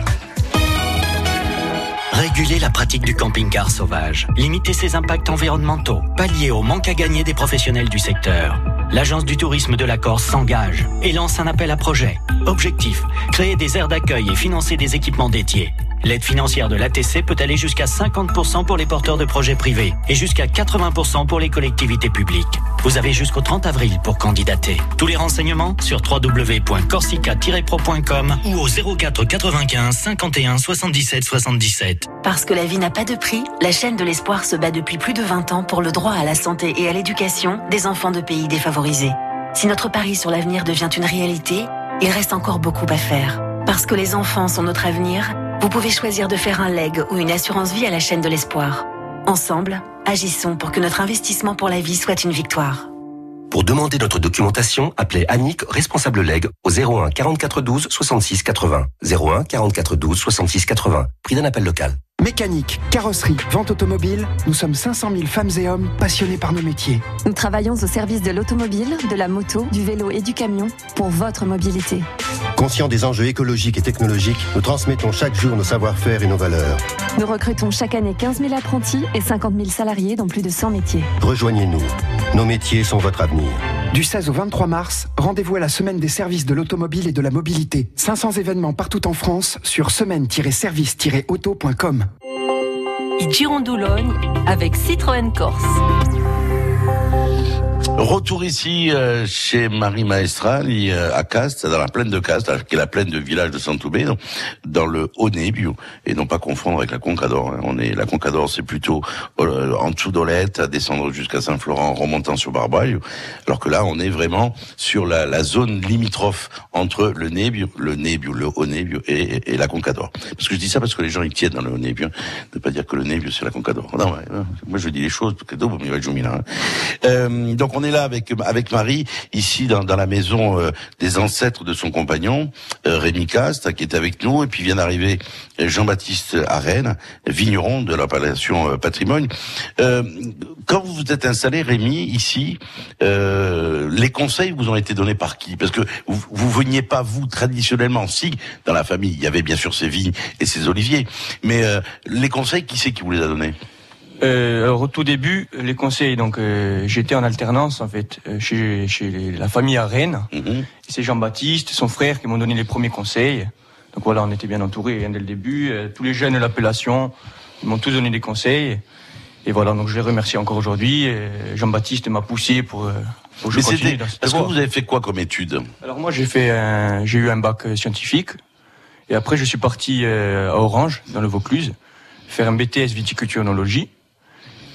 Réguler la pratique du camping-car sauvage, limiter ses impacts environnementaux, pallier au manque à gagner des professionnels du secteur. L'Agence du tourisme de la Corse s'engage et lance un appel à projet. Objectif, créer des aires d'accueil et financer des équipements dédiés. L'aide financière de l'ATC peut aller jusqu'à 50% pour les porteurs de projets privés et jusqu'à 80% pour les collectivités publiques. Vous avez jusqu'au 30 avril pour candidater. Tous les renseignements sur www.corsica-pro.com ou au 04 95 51 77 77. Parce que la vie n'a pas de prix, la chaîne de l'espoir se bat depuis plus de 20 ans pour le droit à la santé et à l'éducation des enfants de pays défavorisés. Si notre pari sur l'avenir devient une réalité, il reste encore beaucoup à faire. Parce que les enfants sont notre avenir, vous pouvez choisir de faire un leg ou une assurance vie à la chaîne de l'espoir. Ensemble, agissons pour que notre investissement pour la vie soit une victoire. Pour demander notre documentation, appelez Annick, responsable leg, au 01 44 12 66 80. 01 44 12 66 80. Prix d'un appel local. Mécanique, carrosserie, vente automobile, nous sommes 500 000 femmes et hommes passionnés par nos métiers. Nous travaillons au service de l'automobile, de la moto, du vélo et du camion pour votre mobilité. Conscients des enjeux écologiques et technologiques, nous transmettons chaque jour nos savoir-faire et nos valeurs. Nous recrutons chaque année 15 000 apprentis et 50 000 salariés dans plus de 100 métiers. Rejoignez-nous. Nos métiers sont votre avenir. Du 16 au 23 mars, rendez-vous à la semaine des services de l'automobile et de la mobilité. 500 événements partout en France sur semaine-service-auto.com. Girondoulogne avec Citroën Corse. Retour ici euh, chez Marie Maestrali euh, à Castres, dans la plaine de Castres, qui est la plaine de village de Saint-Toubé, dans, le Haut-Nébio, et non pas confondre avec la Concador. hein. On est la Concador, c'est plutôt euh, en dessous d'Olette, à descendre jusqu'à Saint-Florent, en remontant sur Barbaille, alors que là, on est vraiment sur la, la zone limitrophe entre le Nébio, le Nébio, le Haut-Nébio et, et la Concador. Parce que je dis ça parce que les gens ils tiennent dans le Haut-Nébio, ne pas dire que le Nébio c'est la Concador. Non, ouais, ouais. moi je dis les choses, parce que Milano, hein. Euh, donc on est là avec avec Marie ici dans, dans la maison euh, des ancêtres de son compagnon euh, Rémi Cast qui est avec nous. Et puis vient d'arriver euh, Jean-Baptiste Arène, vigneron de l'appellation euh, patrimoine. Euh, quand vous vous êtes installé Rémi ici, les conseils vous ont été donnés par qui? Parce que vous, vous veniez pas vous traditionnellement, si dans la famille. Il y avait bien sûr ces vignes et ces oliviers, mais les conseils qui c'est qui vous les a donnés? Euh, alors au tout début, les conseils, donc euh, j'étais en alternance en fait euh, chez, chez les- la famille à Rennes. Et C'est Jean-Baptiste, son frère, qui m'ont donné les premiers conseils. Donc voilà, on était bien entourés hein, dès le début. Euh, tous les jeunes de l'appellation, ils m'ont tous donné des conseils. Et voilà, donc je les remercie encore aujourd'hui. Euh, Jean-Baptiste m'a poussé pour, euh, pour que je Mais dans cette parce que voie. vous avez fait quoi comme études Alors moi j'ai fait un- j'ai eu un bac scientifique et après je suis parti euh, à Orange dans le Vaucluse faire un BTS viticulture onologie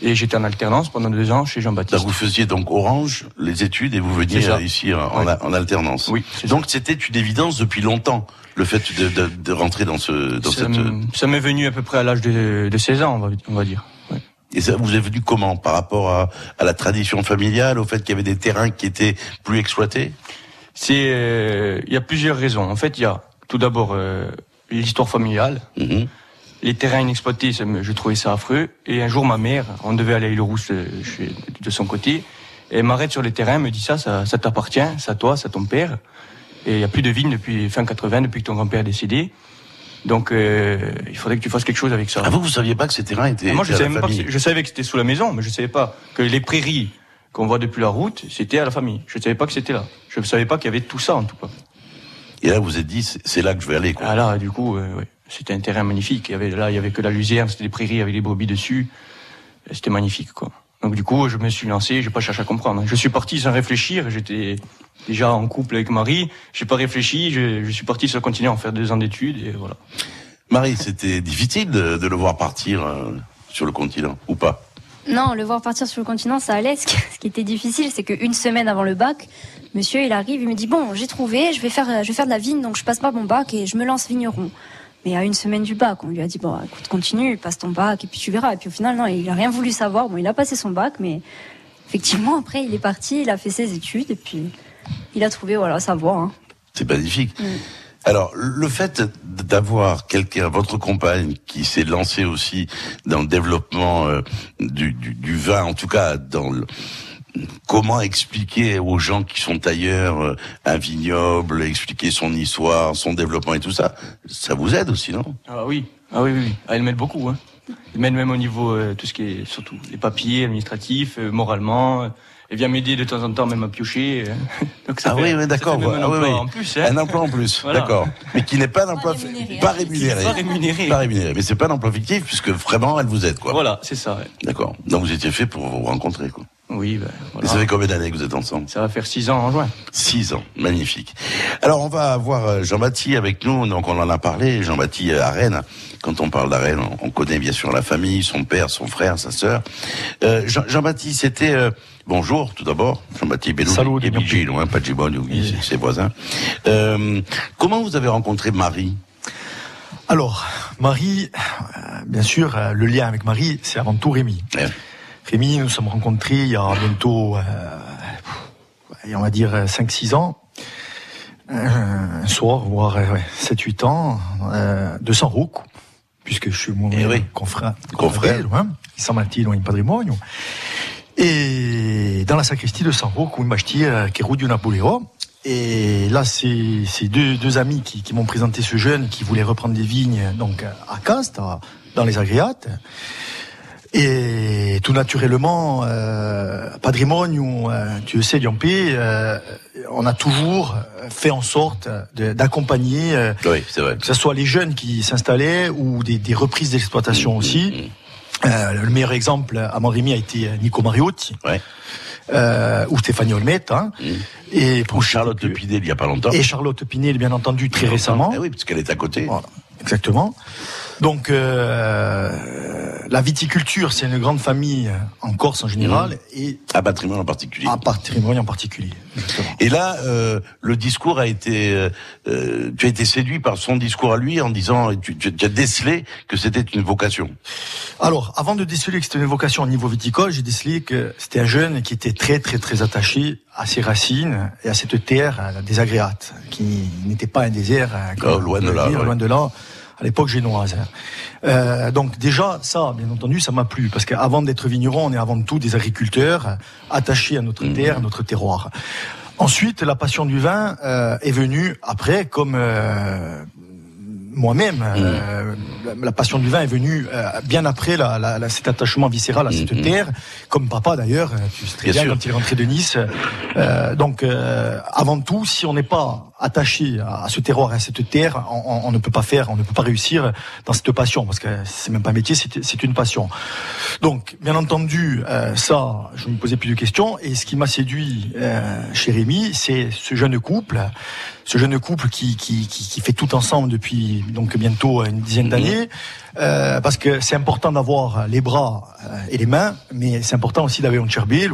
et j'étais en alternance pendant deux ans chez Jean-Baptiste. vous faisiez donc Orange les études et vous veniez euh, ici en, en en alternance. Oui. Donc c'était une évidence depuis longtemps le fait de, de, de rentrer dans ce dans Ça cette. m- Ça m'est venu à peu près à l'âge de, de 16 ans on va, on va dire. Ouais. Et ça vous est venu comment? Par rapport à, à la tradition familiale, au fait qu'il y avait des terrains qui étaient plus exploités? C'est euh, il y a plusieurs raisons. En fait il y a tout d'abord euh, l'histoire familiale. Mhm. Les terrains inexploités, ça je trouvais ça affreux. Et un jour, ma mère, on devait aller à l'île-Rousse euh, chez- de son côté, et elle m'arrête sur les terrains, me dit ça, ça, ça t'appartient, à toi, à ton père. Et il n'y a plus de vignes depuis fin 80, depuis que ton grand-père est décédé. Donc, euh, il faudrait que tu fasses quelque chose avec ça. Ah vous vous saviez pas que ces terrains étaient. Et moi, je savais, même pas que je savais que c'était sous la maison, mais je savais pas que les prairies qu'on voit depuis la route, c'était à la famille. Je savais pas que c'était là. Je ne savais pas qu'il y avait tout ça, en tout cas. Et là vous vous êtes dit c'est c'est là que je vais aller. Quoi. Ah là, du coup, euh, ouais. C'était un terrain magnifique. Il y avait, là, il y avait que la luzerne, c'était des prairies avec des brebis dessus. C'était magnifique, quoi. Donc du coup, je me suis lancé, j'ai pas cherché à comprendre. Je suis parti sans réfléchir. J'étais déjà en couple avec Marie. J'ai pas réfléchi. Je, je suis parti sur le continent en faire deux ans d'études et voilà. Marie, c'était difficile de, de le voir partir euh, sur le continent ou pas? Non, le voir partir sur le continent, ça allait. Ce qui, ce qui était difficile, c'est qu'une semaine avant le bac, monsieur, il arrive, il me dit Bon, j'ai trouvé, je vais, faire, je vais faire de la vigne, donc je passe pas mon bac et je me lance vigneron. Mais à une semaine du bac, on lui a dit Bon, écoute, continue, passe ton bac et puis tu verras. Et puis au final, non, il a rien voulu savoir. Bon, il a passé son bac, mais effectivement, après, il est parti, il a fait ses études et puis il a trouvé voilà, sa voie. hein. C'est magnifique. Alors, le fait d'avoir quelqu'un, votre compagne, qui s'est lancée aussi dans le développement euh, du, du, du vin, en tout cas dans le, comment expliquer aux gens qui sont ailleurs euh, un vignoble, expliquer son histoire, son développement et tout ça, ça vous aide aussi, non? Ah oui, ah oui, oui, oui. Ah, elle m'aide beaucoup. Hein. Elle m'aide même au niveau euh, tout ce qui est surtout les papiers administratifs, euh, moralement. euh, Elle vient m'aider de temps en temps même à piocher. euh. Donc ça Ah fait- oui, d'accord. un Ah oui, emploi oui. en plus. hein. Un emploi en plus, Voilà. d'accord. Mais qui n'est pas un emploi pas rémunéré. Pas rémunéré. Pas rémunéré. Mais c'est pas un emploi fictif puisque vraiment elle vous aide, quoi. Voilà, c'est ça. ouais. D'accord. Donc vous étiez fait pour vous rencontrer, quoi. Oui, ben, voilà. Et ça fait combien d'années que vous êtes ensemble Ça va faire six ans en juin. Six ans, magnifique. Alors on va avoir euh, Jean-Baptiste avec nous, donc on en a parlé, Jean-Baptiste à Rennes. Quand on parle d'Arène, on on connaît bien sûr la famille, son père, son frère, sa sœur. Euh, Jean- Jean-Baptiste, c'était... euh, bonjour tout d'abord, Jean-Baptiste Belou, Salut, qui est Guillaume. Bigil, hein, pas c'est ses voisins. Euh, comment vous avez rencontré Marie? Alors, Marie, euh, bien sûr, euh, le lien avec Marie, c'est avant tout Rémi. Rémi, nous sommes rencontrés il y a bientôt, euh, on va dire 5-6 ans. Euh, un soir, voire euh, ouais, 7-8 ans, euh, de San Rocco, puisque je suis mon confrère, confrère hein, di San Martino in patrimonio. Et dans la sacristie de San Rocco, une bâtie qui roule du Napoléon. Et là, c'est deux, deux amis qui, qui m'ont présenté ce jeune qui voulait reprendre des vignes donc à Cast, à- dans les Agriates. Et tout naturellement, euh, Patrimonio, euh, tu le sais, Diampé, euh, on a toujours fait en sorte d'accompagner, euh, Oui, que ce soit les jeunes qui s'installaient ou des, des reprises d'exploitation aussi. Euh, le meilleur exemple à Montremy a été Nico Mariotti. Euh, ou Stéphanie Olmette, hein. et pour Charlotte Pinel il y a pas longtemps. et Charlotte Pinel, bien entendu, très récemment. Eh oui, parce qu'elle est à côté. Exactement. Donc, euh, la viticulture, c'est une grande famille en Corse en général, et à patrimoine en particulier. À patrimoine en particulier. Et là, euh, le discours a été, euh, euh, tu as été séduit par son discours à lui en disant, tu, tu- tu as décelé que c'était une vocation. Alors, avant de déceler que c'était une vocation au niveau viticole, j'ai décelé que c'était un jeune qui était très, très, très attaché à ses racines et à cette terre des Agréates, qui n'était pas un désert, comme Oh, loin de là, dire, ouais. loin de là, à l'époque génoise. hein. Euh, donc déjà, ça, bien entendu, ça m'a plu, parce qu'avant d'être vigneron, on est avant tout des agriculteurs euh, attachés à notre Mhm. terre, à notre terroir. Ensuite, la passion du vin euh, est venue après, comme euh, moi-même. euh, la, la passion du vin est venue euh, bien après la, la- la- cet attachement viscéral à cette terre, comme papa d'ailleurs, euh, tu sais très Bien bien, quand il est rentré de Nice. Euh, donc, euh, avant tout, si on n'est pas attaché à, ce terroir, à cette terre, on, on- ne peut pas faire, on ne peut pas réussir dans cette passion, parce que c'est même pas un métier, c'est une passion. Donc, bien entendu, euh, ça, je ne me posais plus de questions. Et ce qui m'a séduit euh, chez Rémi, c'est ce jeune couple, ce jeune couple qui, qui, qui, qui fait tout ensemble depuis donc bientôt une dizaine d'années. Euh, parce que c'est important d'avoir les bras euh, et les mains, mais c'est important aussi d'avoir un cherbel.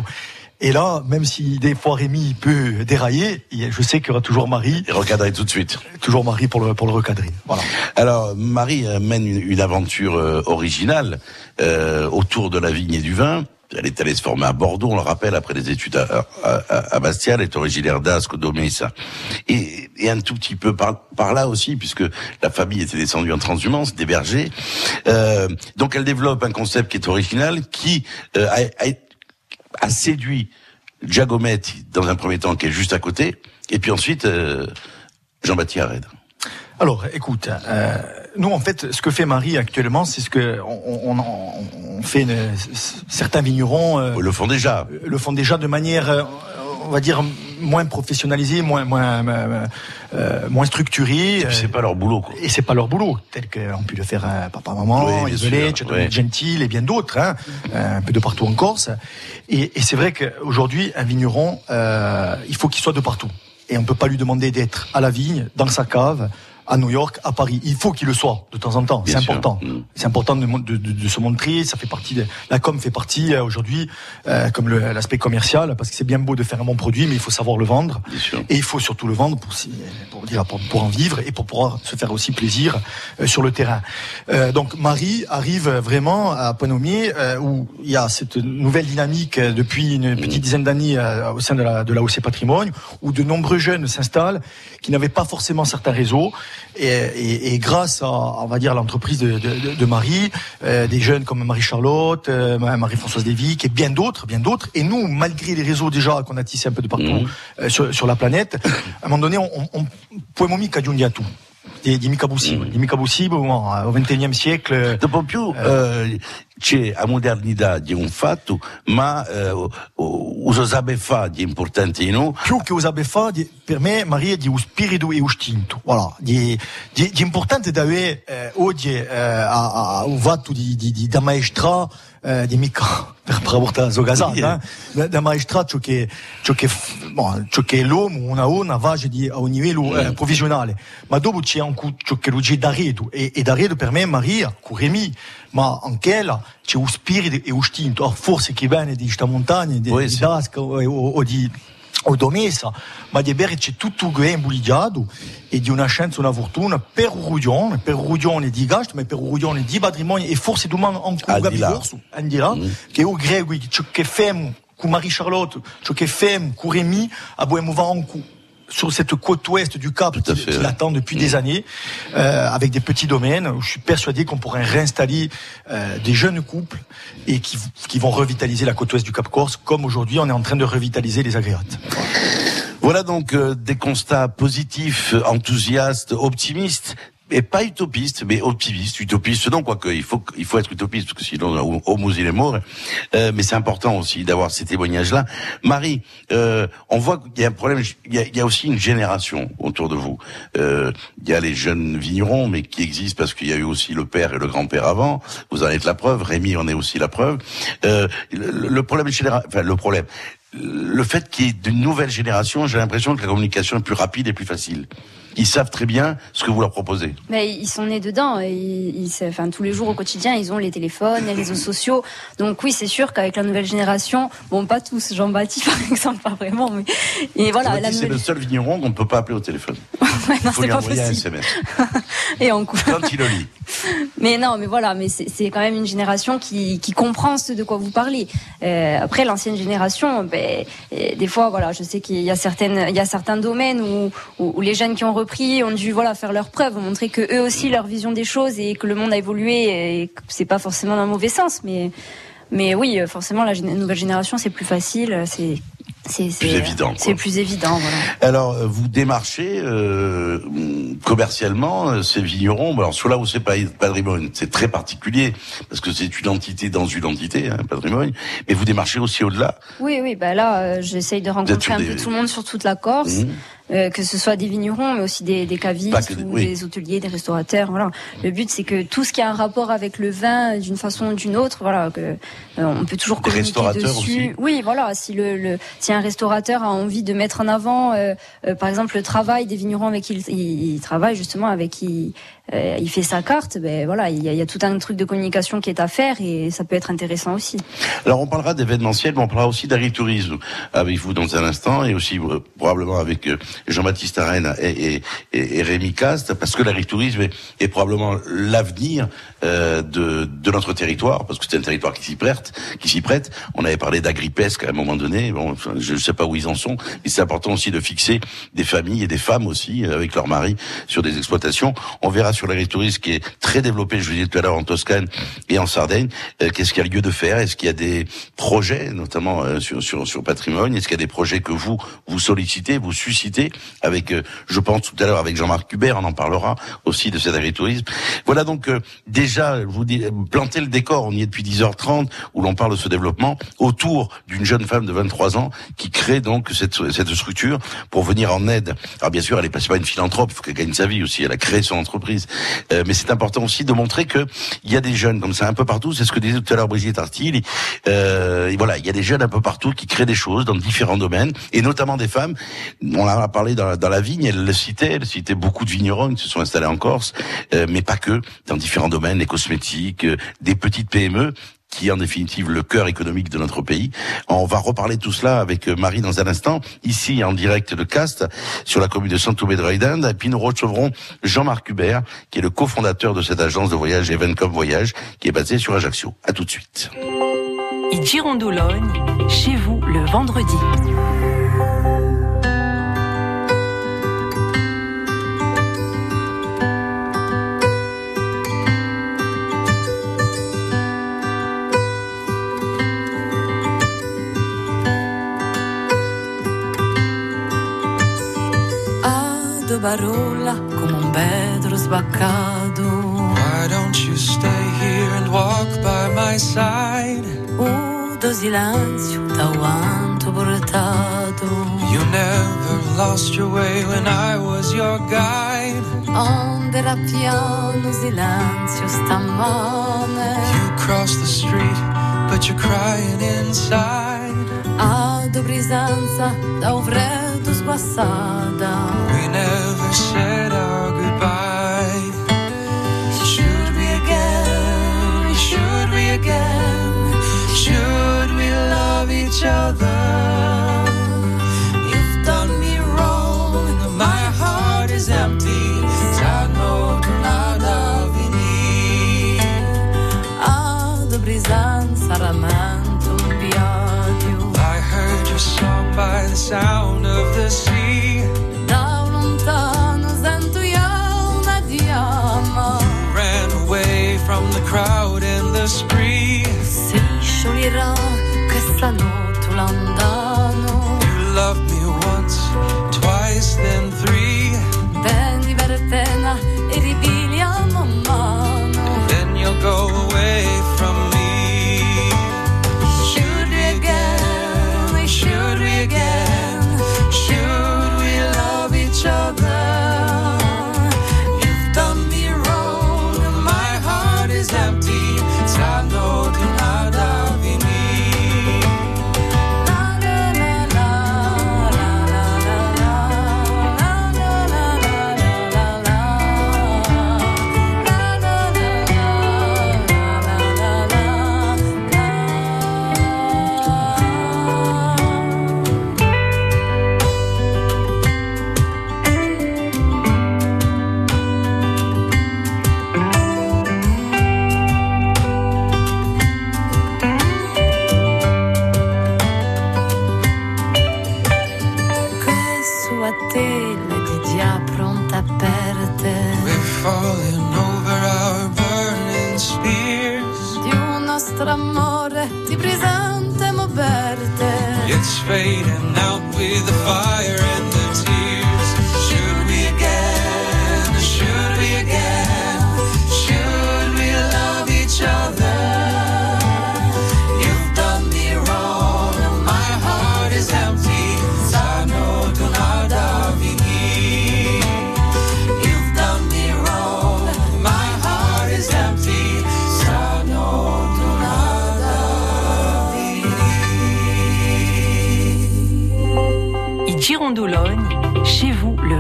Et là, même si des fois Rémi peut dérailler, je sais qu'il y aura toujours Marie. Et recadrer tout de suite. Toujours Marie pour le, pour le recadrer. Voilà. Alors, Marie mène une, une aventure euh, originale euh, autour de la vigne et du vin. Elle est allée se former à Bordeaux, on le rappelle, après des études à, à, à- à Bastia. Elle est originaire d'Ascq, d'Omessa. Et, et un tout petit peu par, par là aussi, puisque la famille était descendue en transhumance, des bergers. Euh, donc elle développe un concept qui est original, qui euh, a, a- a séduit Giacometti dans un premier temps, qui est juste à côté, et puis ensuite euh, Jean-Baptiste Arède. Alors, écoute, euh, nous en fait, ce que fait Marie actuellement, c'est ce que on, on, on- on fait. une- certains vignerons euh, le font déjà. Le font déjà de manière, va dire, moins professionnalisée, moins moins euh, euh, moins structurée. C'est pas leur boulot. Quoi. Et c'est pas leur boulot, tel qu'on pu le faire euh, papa, maman, Oui, Isolé, oui. Gentil et bien d'autres, hein, euh, un peu de partout en Corse. Et, et c'est vrai qu'aujourd'hui, un vigneron, euh, il faut qu'il soit de partout. Et on peut pas lui demander d'être à la vigne, dans sa cave, à New York, à Paris. Il faut qu'il le soit de temps en temps. Bien C'est important. Mm. C'est important de, de, de- de se montrer. Ça fait partie de la com fait partie euh, aujourd'hui euh, comme l'aspect commercial parce que c'est bien beau de faire un bon produit, mais il faut savoir le vendre. Et il faut surtout le vendre pour, pour dire pour, en vivre et pour pouvoir se faire aussi plaisir euh, sur le terrain. Euh, donc Marie arrive vraiment à Poinomier euh, où il y a cette nouvelle dynamique euh, depuis une petite dizaine d'années euh, au sein de la de la OC Patrimoine où de nombreux jeunes s'installent qui n'avaient pas forcément certains réseaux et, et- et grâce à on va dire l'entreprise de, de- de- de Marie, euh, des jeunes comme Marie-Charlotte, euh, Marie-Françoise Desvic et bien d'autres, bien d'autres. Et nous, malgré les réseaux déjà qu'on a tissés un peu de partout euh, sur, sur la planète, à un moment donné, on, on, on pouvons mica giungiatu. Di, di mica possibile, di mica possibile bon, au XXIe siècle. Dopo più eh, c'è a modernità di un fatto, ma eh, fa di importante in noi. più che usare fa di, per me Maria di un spirito e un istinto voilà di, di, di importante da avere eh, oggi eh, a, a, un vatto di, di, di da maestra di mica per portare a Zogazat Sì. eh? da, da maestra ciò che ciò che f- bon, ciò che l'uomo una di a un livello eh, provvisionale ma dopo c'è anche ciò che lo c'è d'arredo e, e d'arredo per me Maria Curemi ma anche c'è un spirito e un istinto forse che viene di sta montagna di, di Dasca o, o, o di ho domessa, ma di bere c'è tutto ben buligiato e di una chance una fortuna per un rugione, per un rugione di gasto, ma per un rugione di patrimonio e forse domani anche un Al di là. gabicorso, al di là, che o ciò che con Marie-Charlotte, ciò che con Rémi, a Bohème anche sur cette côte ouest du Cap qui, qui l'attend depuis des années, euh, avec des petits domaines. Où je suis persuadé qu'on pourrait réinstaller euh, des jeunes couples et qui, qui vont revitaliser la côte ouest du Cap Corse, comme aujourd'hui on est en train de revitaliser les agréates. Voilà donc euh, des constats positifs, enthousiastes, optimistes. Et pas utopistes, mais optimistes. Utopistes, non, quoique, il faut, il faut être utopiste, parce que sinon, au il est mort. Euh, mais c'est important aussi d'avoir ces témoignages-là. Marie, euh, on voit qu'il y a un problème, il y a, il y a aussi une génération autour de vous. Euh, il y a les jeunes vignerons, mais qui existent parce qu'il y a eu aussi le père et le grand-père avant. Vous en êtes la preuve. Rémi en est aussi la preuve. Euh, le, le problème enfin, le problème, le fait qu'il y ait d'une nouvelle génération, j'ai l'impression que la communication est plus rapide et plus facile. Ils savent très bien ce que vous leur proposez. Mais ils sont nés dedans. et Ils, ils- enfin, tous les jours au quotidien, ils ont les téléphones, les réseaux sociaux. Donc oui, c'est sûr qu'avec la nouvelle génération, bon, pas tous, Jean-Baptiste par exemple, pas vraiment, mais et voilà, c'est le seul vigneron qu'on ne peut pas appeler au téléphone. non, Il faut c'est lui pas envoyer un possible. SMS. Et en couple. Quand il le lit. Mais non, mais voilà, mais c'est quand même une génération qui, comprend ce de quoi vous parlez. Euh, après, l'ancienne génération, ben, euh, des fois, voilà, je sais qu'il y a certaines, il y a certains domaines où, les jeunes qui ont repris ont dû, voilà, faire leurs preuves, montrer que eux aussi leur vision des choses et que le monde a évolué et c'est pas forcément dans le mauvais sens, mais, mais oui, forcément, la nouvelle génération, c'est plus facile, c'est, c'est, Plus évident. C'est plus évident, voilà. Alors, euh, vous démarchez euh, commercialement euh, ces vignerons. Bon, Alors, sur là où c'est pas patrimoine, c'est très particulier parce que c'est une entité dans une entité, hein, patrimoine. Mais vous démarchez aussi au-delà. Oui, oui, bah là, euh, j'essaye de rencontrer un des- peu tout le monde sur toute la Corse, Mhm. Euh, que ce soit des vignerons, mais aussi des, des cavistes Pas que- ou oui. des hôteliers, des restaurateurs. Voilà. Le but, c'est que tout ce qui a un rapport avec le vin, d'une façon ou d'une autre, voilà, que euh, on peut toujours Des communiquer restaurateurs dessus. aussi. Oui, voilà. Si le, le si un restaurateur a envie de mettre en avant, euh, euh, par exemple, le travail des vignerons avec qui il, il- il travaille justement, avec qui euh, il fait sa carte, ben voilà, il y, a, il y a tout un truc de communication qui est à faire et ça peut être intéressant aussi. Alors, on parlera d'événementiel, mais on parlera aussi d'agritourisme avec vous dans un instant et aussi euh, probablement avec euh, Jean-Baptiste Arène et, Rémi Cast, parce que l'agritourisme est probablement l'avenir euh, de, de notre territoire, parce que c'est un territoire qui s'y prête, qui s'y prête. On avait parlé d'agripesque à un moment donné. Bon, je ne sais pas où ils en sont, mais c'est important aussi de fixer des familles et des femmes aussi euh, avec leurs maris sur des exploitations. On verra sur l'agritourisme qui est très développé, je vous disais tout à l'heure en Toscane et en Sardaigne, euh, qu'est-ce qu'il y a lieu de faire? Est-ce qu'il y a des projets, notamment euh, sur, sur sur patrimoine? Est-ce qu'il y a des projets que vous vous sollicitez, vous suscitez avec, euh, je pense tout à l'heure avec Jean-Marc Hubert, on en parlera aussi de cet agritourisme. Voilà donc euh, déjà, je vous dis, planter le décor. On y est depuis 10h30 où l'on parle de ce développement autour d'une jeune femme de 23 ans qui crée donc cette cette structure pour venir en aide. Alors bien sûr, elle est pas, une philanthrope, il faut qu'elle gagne sa vie aussi. Elle a créé son entreprise, Euh, mais c'est important aussi de montrer que il y a des jeunes comme ça un peu partout. C'est ce que disait tout à l'heure Brigitte Artil. Euh, voilà, il y a des jeunes un peu partout qui créent des choses dans différents domaines, et notamment des femmes. On en a parlé dans, la- dans la vigne, elle le citait, elle citait beaucoup de vignerons qui se sont installés en Corse, euh, mais pas que, dans différents domaines, les cosmétiques, euh, des petites PME qui est en définitive le cœur économique de notre pays. On va reparler de tout cela avec euh, Marie dans un instant, ici en direct de Cast, sur la commune de Saint-Oumé de Reydand. Et puis nous recevrons Jean-Marc Hubert, qui est le cofondateur de cette agence de voyage Evencom Voyage, qui est basée sur Ajaccio. À tout de suite. Chez vous le vendredi. Ad Barola come un bedro sbaccato. Why don't you stay here and walk by my side? Udo silenzio da quanto portato. You never lost your way when I was your guide. Onde era piano silenzio stamane. You cross the street, but you're crying inside. Ad presenza da un freddo sguassata. We never said our goodbye. Should we again? Should we again? Should we love each other?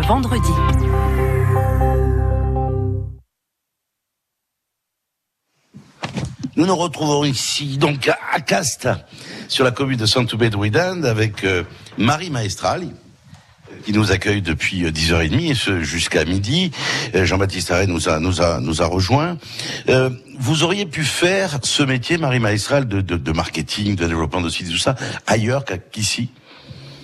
Vendredi. Nous nous retrouvons ici, donc à Castres, sur la commune de Saint-Oubé-de-Ouidande, avec euh, Marie Maestral, qui nous accueille depuis euh, 10h30 et ce jusqu'à midi. Euh, Jean-Baptiste Arrêt nous a, nous a, nous a rejoint. Euh, vous auriez pu faire ce métier, Marie Maestral, de, de, de marketing, de développement de site, tout ça, ailleurs qu'ici?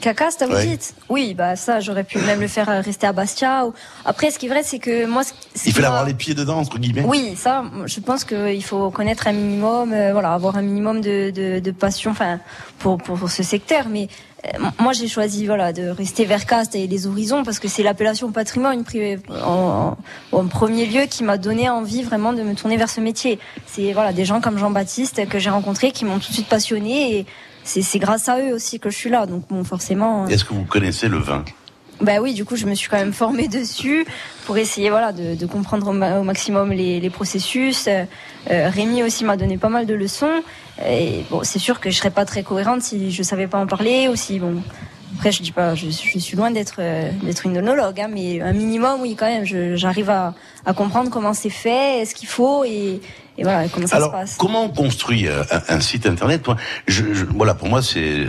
Cacasta, vous Ouais. dites Oui, bah ça, j'aurais pu même le faire euh, rester à Bastia. ou- Après, ce qui est vrai, c'est que moi, ce- Il fallait avoir les pieds dedans, entre guillemets. Oui, ça, je pense qu'il faut connaître un minimum, euh, voilà, avoir un minimum de, de, de passion, enfin, pour, pour ce secteur. Mais euh, moi, j'ai choisi, voilà, de rester vers Castres et les horizons parce que c'est l'appellation patrimoine privé en, en, en premier lieu qui m'a donné envie vraiment de me tourner vers ce métier. C'est voilà, des gens comme Jean-Baptiste que j'ai rencontrés qui m'ont tout de suite passionné et c'est grâce à eux aussi que je suis là. Donc bon, forcément. euh, Est-ce que vous connaissez le vin? Bah oui, du coup, je me suis quand même formée dessus pour essayer, voilà, de, de comprendre au, ma- au maximum les, les processus. Euh, euh, Rémi aussi m'a donné pas mal de leçons. Et bon, c'est sûr que je serais pas très cohérente si je savais pas en parler ou si bon. Après, je dis pas, je, je suis loin d'être euh, d'être une onologue, hein, mais un minimum, oui, quand même. J'arrive à, à comprendre comment c'est fait, ce qu'il faut et, et voilà, comment ça Alors, se passe. comment on construit euh, un, un site internet Moi, je, je- voilà, pour moi, c'est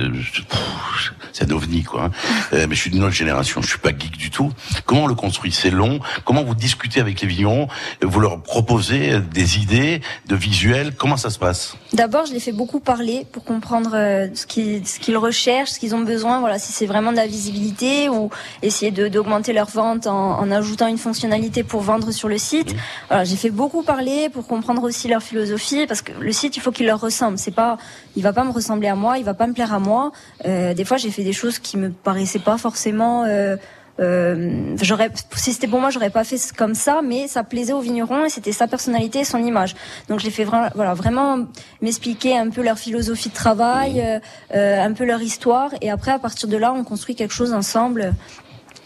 c'est un ovni, quoi. hein. Euh, mais je suis d'une autre génération, je suis pas geek du tout. Comment on le construit? C'est long. Comment vous discutez avec les vignerons? Vous leur proposez des idées, de visuels? Comment ça se passe? D'abord, je les fais beaucoup parler pour comprendre euh, ce qu'ils ce qu'ils recherchent, ce qu'ils ont besoin. Voilà, si c'est vraiment de la visibilité ou essayer d'augmenter leur vente en, en ajoutant une fonctionnalité pour vendre sur le site. Voilà, j'ai fait beaucoup parler pour comprendre aussi leur philosophie parce que le site, il faut qu'il leur ressemble. C'est pas, il va pas me ressembler à moi, il va pas me plaire à moi. Euh, des fois, j'ai fait des choses qui me paraissaient pas forcément. Euh, euh, j'aurais, si c'était pour moi, j'aurais pas fait comme ça, mais ça plaisait aux vignerons et c'était sa personnalité son image. Donc, j'ai fait vraiment, voilà, vraiment m'expliquer un peu leur philosophie de travail, un peu leur histoire, et après, à partir de là, on construit quelque chose ensemble.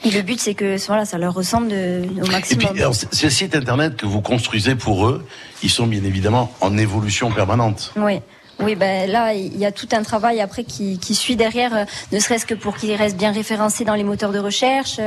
Et le but, c'est que voilà, ça leur ressemble de, au Et maximum. puis, alors, c- ces sites internet que vous construisez pour eux, ils sont bien évidemment en évolution permanente. Oui. Oui, ben là, il y a tout un travail après qui, suit derrière, euh, ne serait-ce que pour qu'il reste bien référencé dans les moteurs de recherche,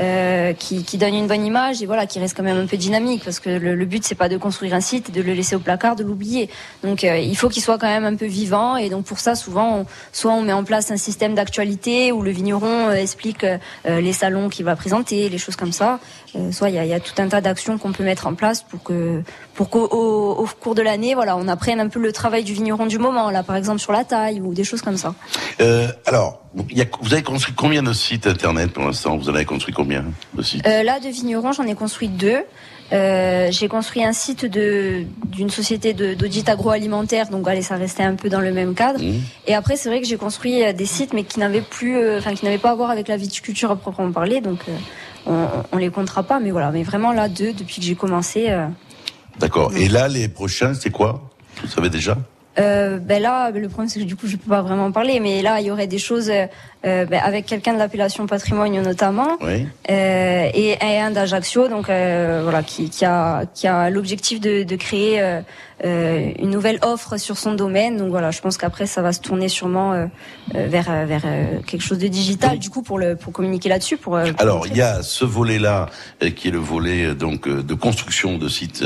euh, qui, donne une bonne image et voilà, qui reste quand même un peu dynamique, parce que le, le but c'est pas de construire un site de le laisser au placard, de l'oublier. Donc euh, il faut qu'il soit quand même un peu vivant et donc pour ça souvent, soit on met en place un système d'actualité où le vigneron explique les salons qu'il va présenter, les choses comme ça. Euh, soit il y a, il y a tout un tas d'actions qu'on peut mettre en place pour que pour qu'au au, au cours de l'année, voilà, on apprenne un peu le travail du vigneron du moment, là, par exemple sur la taille ou des choses comme ça. Euh, alors, il y a- vous avez construit combien de sites internet pour l'instant? Vous en avez construit combien de sites? Euh, là, de vignerons, j'en ai construit deux. Euh, j'ai construit un site de d'une société d'audit agroalimentaire, donc allez, ça restait un peu dans le même cadre. Mmh. Et après, c'est vrai que j'ai construit des sites, mais qui n'avaient plus, euh, enfin, qui n'avaient pas à voir avec la viticulture à proprement parler, donc euh, on, on les comptera pas. Mais voilà, mais vraiment là, deux depuis que j'ai commencé. euh, D'accord. Et là, les prochains, c'est quoi? Vous savez déjà? Euh, ben là, le problème c'est que du coup je peux pas vraiment en parler, mais là il y aurait des choses euh, ben, avec quelqu'un de l'appellation patrimoine notamment, Oui. euh, et, et un d'Ajaccio, donc euh, voilà, qui, qui a qui a l'objectif de, de créer euh, euh, une nouvelle offre sur son domaine. Donc voilà, je pense qu'après ça va se tourner sûrement euh, vers vers euh, quelque chose de digital, du coup pour le pour communiquer là-dessus, pour. pour Alors, il y a ce volet-là euh, qui est le volet donc de construction de sites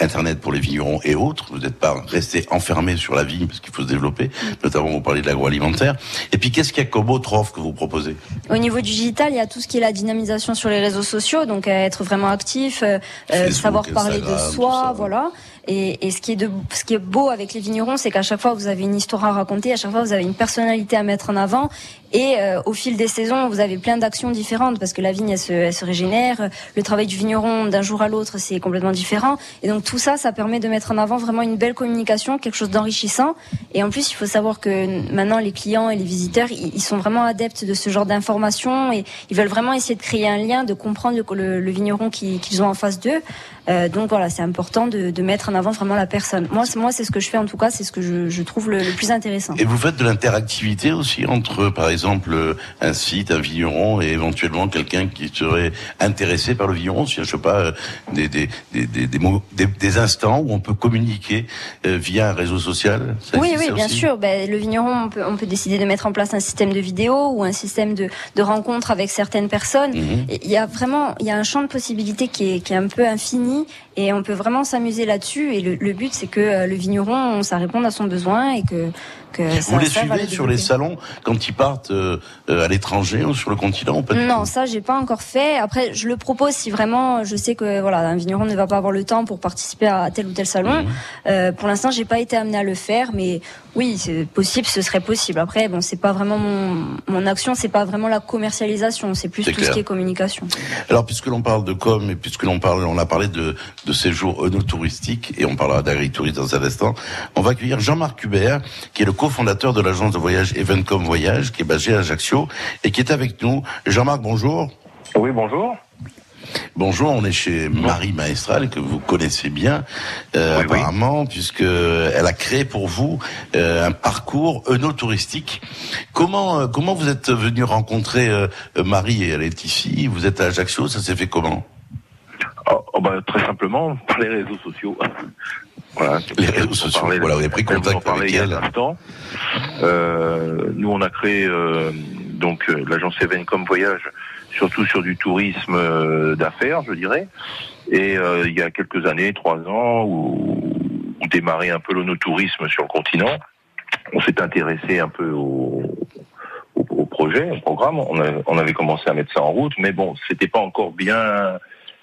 internet pour les vignerons et autres. Vous n'êtes pas resté enfermé sur la vigne parce qu'il faut se développer. Notamment, vous parlez de l'agroalimentaire. Et puis, qu'est-ce qu'il y a comme autre offre que vous proposez? Au niveau digital, il y a tout ce qui est la dynamisation sur les réseaux sociaux, donc euh, être vraiment actif, euh, euh, savoir parler de soi, voilà. Et, et ce qui est de, ce qui est beau avec les vignerons, c'est qu'à chaque fois vous avez une histoire à raconter, à chaque fois vous avez une personnalité à mettre en avant, et euh, au fil des saisons vous avez plein d'actions différentes parce que la vigne elle se, elle se régénère, le travail du vigneron d'un jour à l'autre c'est complètement différent, et donc tout ça, ça permet de mettre en avant vraiment une belle communication, quelque chose d'enrichissant. Et en plus, il faut savoir que maintenant les clients et les visiteurs, ils sont vraiment adeptes de ce genre d'informations et ils veulent vraiment essayer de créer un lien, de comprendre le, vigneron qui- qu'ils ont en face d'eux. Euh, donc voilà, c'est important de, de mettre en avant vraiment la personne. Moi, moi, c'est ce que je fais en tout cas, c'est ce que je, je trouve le plus intéressant. Et vous faites de l'interactivité aussi entre, par exemple, euh, un site, un vigneron et éventuellement quelqu'un qui serait intéressé par le vigneron. Si, je sais pas, euh, des, des, des, des, des, mo- des- des instants où on peut communiquer euh, via un réseau social. Oui, oui, bien sûr. Ben, le vigneron, on peut, on peut décider de mettre en place un système de vidéo ou un système de, de rencontre avec certaines personnes. Mhm. Il y a vraiment, il y a un champ de possibilités qui est, qui est un peu infini et on peut vraiment s'amuser là-dessus. Et le, le but, c'est que euh, le vigneron, ça réponde à son besoin et que, que ça, Vous les suivez sur les salons quand ils partent euh, euh, à l'étranger ou sur le continent du Non, ça j'ai pas encore fait. Après, je le propose si vraiment je sais que voilà, un vigneron ne va pas avoir le temps pour participer à tel ou tel salon. Mhm. Euh, pour l'instant, j'ai pas été amenée à le faire, mais oui, c'est possible, ce serait possible. Après, bon, c'est pas vraiment mon mon action, c'est pas vraiment la commercialisation, c'est plus tout ce qui est communication. Alors, puisque l'on parle de com et puisque l'on parle, on a parlé de, de séjours touristiques et on parlera d'agritourisme dans un instant, on va accueillir Jean-Marc Hubert, qui est le cofondateur de l'agence de voyage Evencom Voyage, qui est basée à Ajaccio et qui est avec nous. Jean-Marc, bonjour. Oui, bonjour. Bonjour, on est chez Marie Maestral, que vous connaissez bien, euh, apparemment, puisque elle a créé pour vous euh, un parcours œnotouristique. Comment euh, comment vous êtes venu rencontrer euh, Marie? Et elle est ici Vous êtes à Ajaccio, ça s'est fait comment? Oh, oh, bah, très simplement, par les réseaux sociaux. voilà. Les réseaux sociaux, voilà, vous avez pris elle contact avec il y a elle. instant. Euh, nous, on a créé euh, donc l'agence Evencom Voyage, surtout sur du tourisme euh, d'affaires, je dirais. Et euh, il y a quelques années, trois ans, où, où démarrait un peu l'onotourisme sur le continent, on s'est intéressé un peu au, au, projet, au programme. On, a- on avait commencé à mettre ça en route, mais bon, c'était pas encore bien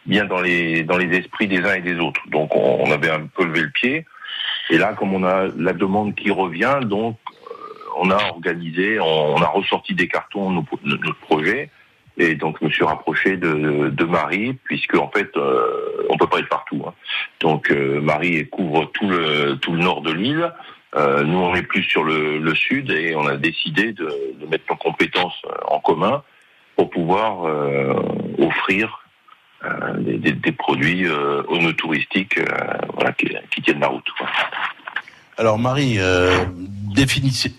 bien dans les dans les esprits des uns et des autres. Donc on, on avait un peu levé le pied. Et là, comme on a la demande qui revient, donc euh, on a organisé, on, a ressorti des cartons notre projet. Et donc je me suis rapproché de, Marie, puisque en fait euh, on peut pas être partout. hein. Donc euh, Marie couvre tout le tout le nord de l'île. Euh, nous on est plus sur le, sud et on a décidé de, mettre nos compétences euh, en commun pour pouvoir offrir des, produits euh, touristiques qui, tiennent la route. Alors Marie, euh, définissez,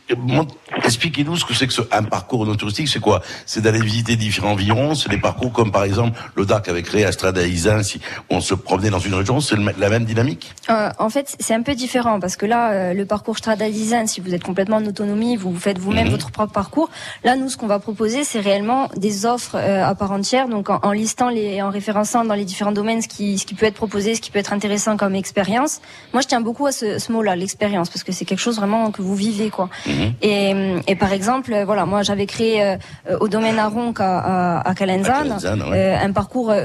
expliquez-nous ce que c'est que ce, un parcours touristique. C'est quoi? C'est d'aller visiter différents environs. C'est des parcours comme par exemple le DAC avec créé à Strada Isin, si on se promenait dans une région. C'est la même dynamique? Euh, en fait, c'est un peu différent parce que là, euh, le parcours Strada Design, si vous êtes complètement en autonomie, vous faites vous-même Mhm. votre propre parcours. Là, nous, ce qu'on va proposer, c'est réellement des offres euh, à part entière, donc en, en listant les, en référençant dans les différents domaines ce qui, ce qui peut être proposé, ce qui peut être intéressant comme expérience. Moi, je tiens beaucoup à ce, ce mot-là, l'expérience, parce que c'est quelque chose vraiment que vous vivez quoi. Et, et par exemple, euh, voilà, moi j'avais créé euh, euh, au domaine Aronc à, à, à Calenzane, À Calenzane, ouais. euh, un parcours euh,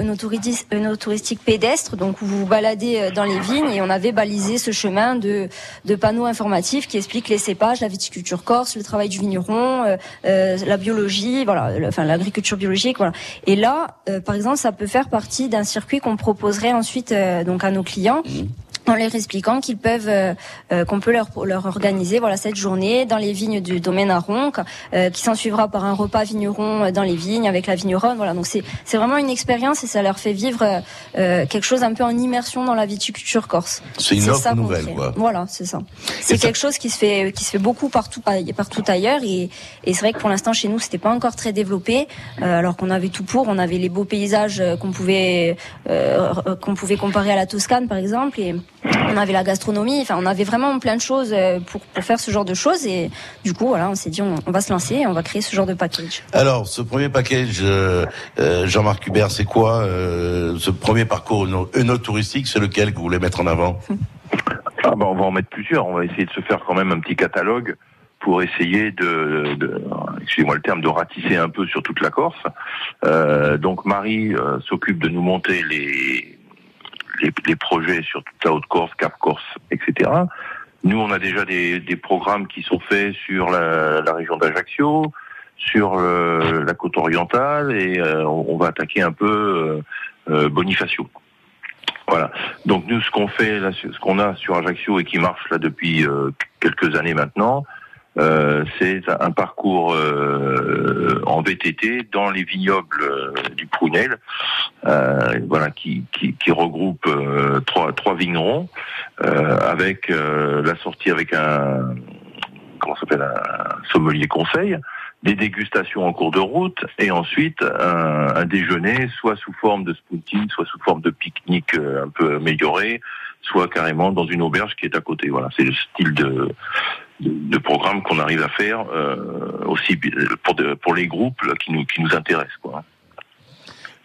œnotouristique pédestre, donc où vous vous baladez euh, dans les vignes et on avait balisé ce chemin de, de panneaux informatifs qui expliquent les cépages, la viticulture corse, le travail du vigneron, euh, euh, la biologie, voilà, le- enfin l'agriculture biologique, voilà. Et là, euh, par exemple, ça peut faire partie d'un circuit qu'on proposerait ensuite euh, donc à nos clients en leur expliquant qu'ils peuvent, euh, euh, qu'on peut leur, leur organiser voilà cette journée dans les vignes du domaine à Ronc, euh, qui s'en suivra par un repas vigneron euh, dans les vignes avec la vigneronne. Voilà, donc c'est c'est vraiment une expérience et ça leur fait vivre euh, euh, quelque chose un peu en immersion dans la viticulture corse. C'est une offre ça nouvelle, quoi. Voilà, c'est ça. C'est ça- quelque chose qui se fait qui se fait beaucoup partout partout ailleurs et, et c'est vrai que pour l'instant chez nous c'était pas encore très développé euh, alors qu'on avait tout pour on avait les beaux paysages qu'on pouvait qu'on pouvait comparer à la Toscane par exemple et on avait la gastronomie enfin on avait vraiment plein de choses euh, pour pour faire ce genre de choses et du coup voilà on s'est dit on, on va se lancer et on va créer ce genre de package. Alors, ce premier package, euh, euh, Jean-Marc Hubert, c'est quoi euh, Ce premier parcours œno- œnotouristique, c'est lequel que vous voulez mettre en avant? Ah bah on va en mettre plusieurs. On va essayer de se faire quand même un petit catalogue pour essayer de, de excusez-moi le terme, de ratisser un peu sur toute la Corse. Euh, donc Marie euh, s'occupe de nous monter les, les les projets sur toute la Haute-Corse, Cap-Corse, etc. Nous, on a déjà des, des programmes qui sont faits sur la, la région d'Ajaccio, sur la côte orientale, et euh, on, on va attaquer un peu euh, euh, Bonifacio. Voilà. Donc nous, ce qu'on fait, là, ce qu'on a sur Ajaccio et qui marche là depuis euh, quelques années maintenant, euh, c'est un parcours euh, en VTT dans les vignobles euh, du Prunel, euh, voilà, qui, qui, qui regroupe trois, trois vignerons avec la sortie avec un comment s'appelle un sommelier conseil, des dégustations en cours de route et ensuite un, un déjeuner soit sous forme de spoontine, soit sous forme de pique-nique un peu amélioré, soit carrément dans une auberge qui est à côté. Voilà, c'est le style de de, de programme qu'on arrive à faire euh, aussi pour de- pour les groupes là, qui nous qui nous intéressent quoi.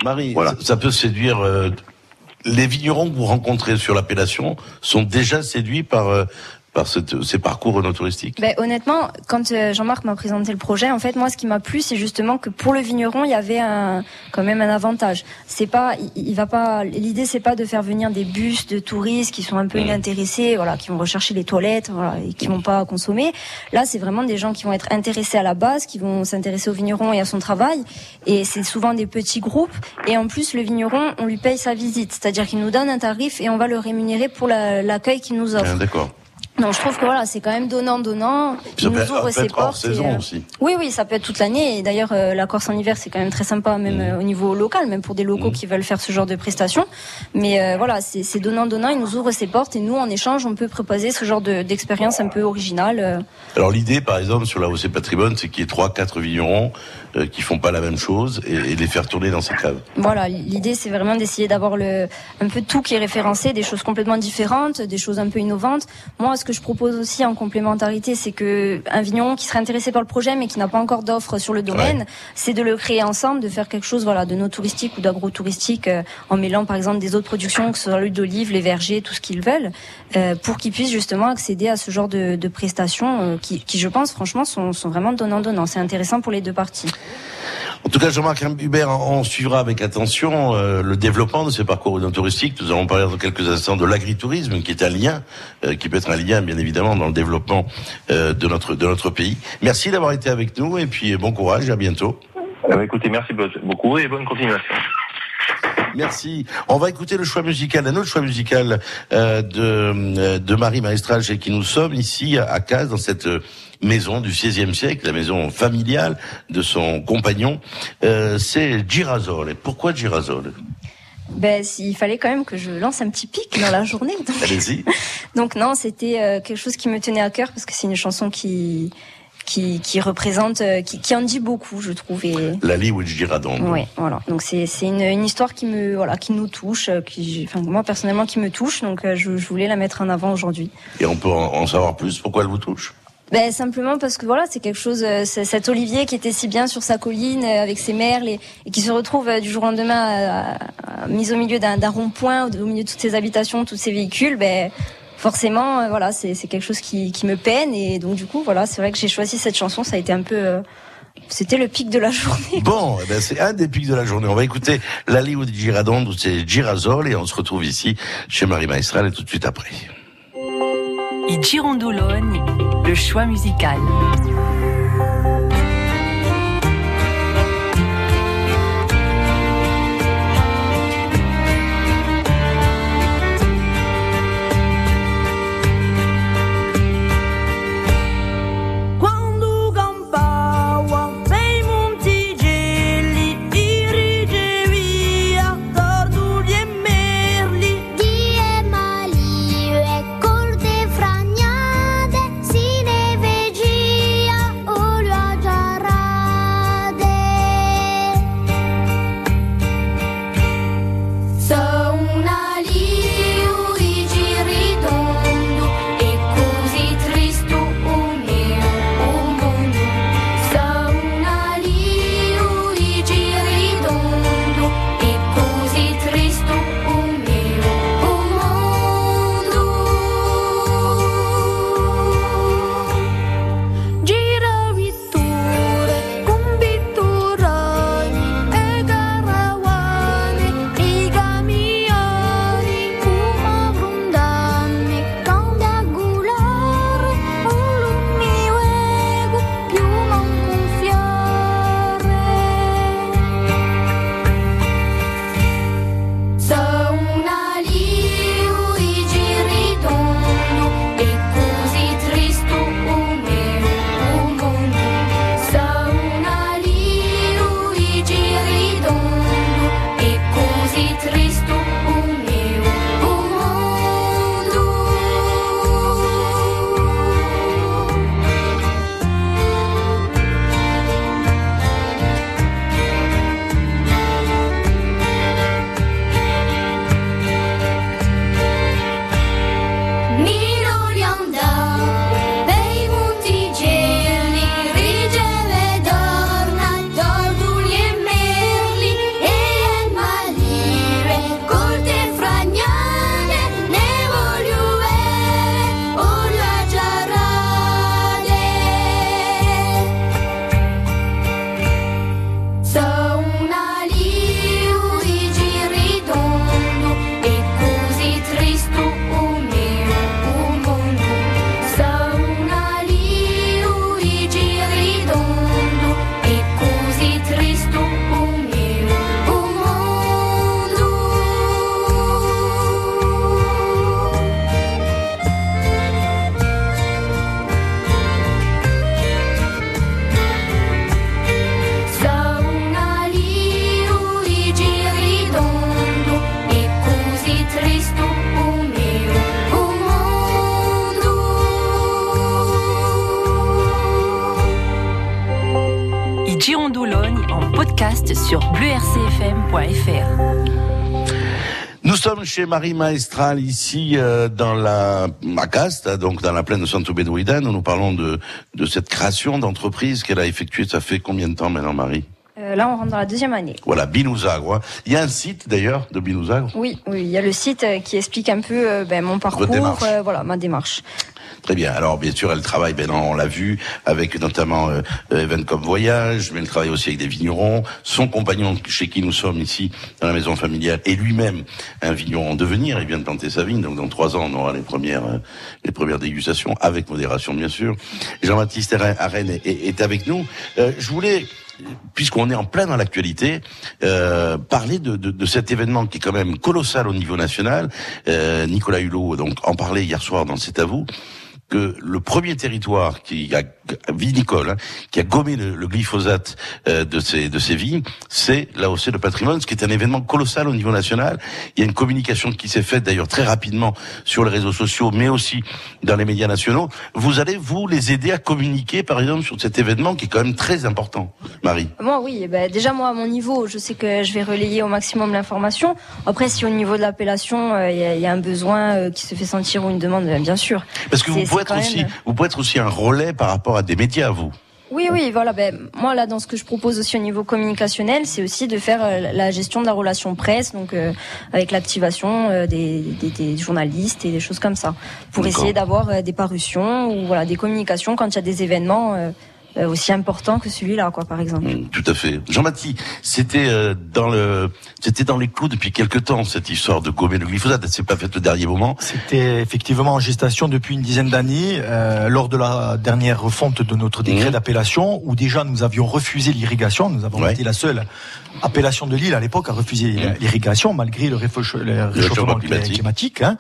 Marie, ça, ça peut séduire. euh, les vignerons que vous rencontrez sur l'appellation sont déjà séduits par euh, par cette- ces parcours œnotouristiques. Ben, honnêtement, quand euh, Jean-Marc m'a présenté le projet, en fait, moi, ce qui m'a plu, c'est justement que pour le vigneron, il y avait un, quand même un avantage. C'est pas, il, il va pas, l'idée, c'est pas de faire venir des bus de touristes qui sont un peu inintéressés, voilà, qui vont rechercher les toilettes, voilà, et qui vont pas consommer. Là, c'est vraiment des gens qui vont être intéressés à la base, qui vont s'intéresser au vigneron et à son travail. Et c'est souvent des petits groupes. Et en plus, le vigneron, on lui paye sa visite. C'est-à-dire qu'il nous donne un tarif et on va le rémunérer pour la- l'accueil qu'il nous offre. Ah, D'accord. Donc je trouve que voilà, c'est quand même donnant donnant. Ça Il nous être- ouvre ses être hors portes. saison euh, aussi. Oui, oui, ça peut être toute l'année. Et d'ailleurs, euh, la Corse en hiver, c'est quand même très sympa, même Mmh. euh, au niveau local, même pour des locaux qui veulent faire ce genre de prestations. Mais voilà, c'est donnant donnant. Il nous ouvre ses portes et nous, en échange, on peut proposer ce genre de- d'expérience un peu originale. Alors l'idée, par exemple, sur la OC Patrimoine, c'est qu'il y ait trois, quatre vignerons euh, qui font pas la même chose et, et les faire tourner dans ces caves. Voilà, l'idée c'est vraiment d'essayer d'avoir le un peu tout qui est référencé, des choses complètement différentes, des choses un peu innovantes. Moi, ce que je propose aussi en complémentarité, c'est que un vigneron qui serait intéressé par le projet mais qui n'a pas encore d'offre sur le domaine, c'est de le créer ensemble, de faire quelque chose voilà de no touristique ou d'agro-touristique euh, en mêlant par exemple des autres productions, que ce soit l'huile d'olive, les vergers, tout ce qu'ils veulent, euh, pour qu'ils puissent justement accéder à ce genre de, de prestations euh, qui, qui, je pense, franchement, sont, sont vraiment donnant-donnant. C'est intéressant pour les deux parties. En tout cas, Jean-Marc Hubert, on suivra avec attention euh, le développement de ces parcours touristiques. Nous allons parler dans quelques instants de l'agritourisme, qui est un lien, euh, qui peut être un lien, bien évidemment, dans le développement euh, de notre de notre pays. Merci d'avoir été avec nous et puis bon courage, à bientôt. Écoutez, merci beaucoup et bonne continuation. Merci. On va écouter le choix musical, un autre choix musical euh, de, euh, de Marie Maestral chez qui nous sommes ici à Caz, dans cette euh, maison du XVIe siècle, la maison familiale de son compagnon. Euh, c'est Girasole. Pourquoi Girasole? Ben, s'il fallait quand même que je lance un petit pic dans la journée. Donc, Allez-y. donc non, c'était euh, quelque chose qui me tenait à cœur parce que c'est une chanson qui qui, qui représente, euh, qui, qui en dit beaucoup, je trouve. Et La Liwich Giradon. ouais, voilà. Donc c'est une, une histoire qui me voilà, qui nous touche, euh, qui, enfin moi personnellement qui me touche. Donc euh, je, je voulais la mettre en avant aujourd'hui. Et on peut en, savoir plus. Pourquoi elle vous touche? Ben simplement parce que voilà, c'est quelque chose, cet olivier qui était si bien sur sa colline avec ses merles et, et qui se retrouve du jour au lendemain à- à- à- mis au milieu d'un rond-point, au, milieu de toutes ces habitations, tous ces véhicules. Ben forcément, euh, voilà, c'est quelque chose qui, qui me peine et donc du coup, voilà, c'est vrai que j'ai choisi cette chanson. Ça a été un peu, euh, c'était le pic de la journée. Bon, eh ben, c'est un des pics de la journée. On va écouter La Ligue di Girardon, c'est Girasol, et on se retrouve ici chez Marie Maestral et tout de suite après. I Girondoloni, le choix musical. Chez Marie Maestral ici euh, dans la Macaste, donc dans la plaine de Sant'Ubedouidan, où nous parlons de, de cette création d'entreprise qu'elle a effectuée. Ça fait combien de temps maintenant, Marie Euh, là, on rentre dans la deuxième année. Voilà, Binouzagre. hein. Il y a un site d'ailleurs de Binouzagre. Oui, oui, il y a le site euh, qui explique un peu euh, ben, mon parcours, voilà, ma démarche. Très bien. Alors bien sûr, elle travaille, ben, on l'a vu, avec notamment euh, euh, Evencom Voyage, mais elle travaille aussi avec des vignerons. Son compagnon, chez qui nous sommes ici, dans la maison familiale, est lui-même un vigneron en devenir. Il vient de planter sa vigne, donc dans trois ans, on aura les premières, euh, les premières dégustations, avec modération bien sûr. Jean-Baptiste Arène est, est- est avec nous. Euh, je voulais puisqu'on est en plein dans l'actualité, euh, parler de, de, de cet événement qui est quand même colossal au niveau national. Euh, Nicolas Hulot donc en parlait hier soir dans C'est à vous que le premier territoire qui a vinicole hein, qui a gommé le, le glyphosate euh, de ces de ces vignes, c'est l'AOC de patrimoine, ce qui est un événement colossal au niveau national. Il y a une communication qui s'est faite d'ailleurs très rapidement sur les réseaux sociaux, mais aussi dans les médias nationaux. Vous allez vous les aider à communiquer, par exemple, sur cet événement qui est quand même très important, Marie. Moi, oui. eh ben, déjà, moi, à mon niveau, je sais que je vais relayer au maximum l'information. Après, si au niveau de l'appellation, euh, il y, a- il y a un besoin euh, qui se fait sentir ou une demande, euh, bien sûr. Parce que vous C'est- pouvez c'est être quand aussi, même- vous pouvez être aussi un relais par rapport à des médias, vous. Oui, oui, voilà. Ben, moi, là, dans ce que je propose aussi au niveau communicationnel, c'est aussi de faire euh, la gestion de la relation presse, donc euh, avec l'activation euh, des, des, des journalistes et des choses comme ça, pour essayer d'avoir des parutions ou voilà des communications quand il y a des événements aussi importants que celui-là, quoi, par exemple. Mm, Tout à fait. Jean-Baptiste, c'était euh, dans le, c'était dans les clous depuis quelque temps cette histoire de gommer le glyphosate. S'est pas faite au dernier moment. C'était effectivement en gestation depuis une dizaine d'années, euh, lors de la dernière refonte de notre décret d'appellation, où déjà nous avions refusé l'irrigation. Nous avons été la seule appellation de l'île à l'époque à refuser l'irrigation, malgré le, réfauche- le réchauffement climatique. climatique. hein.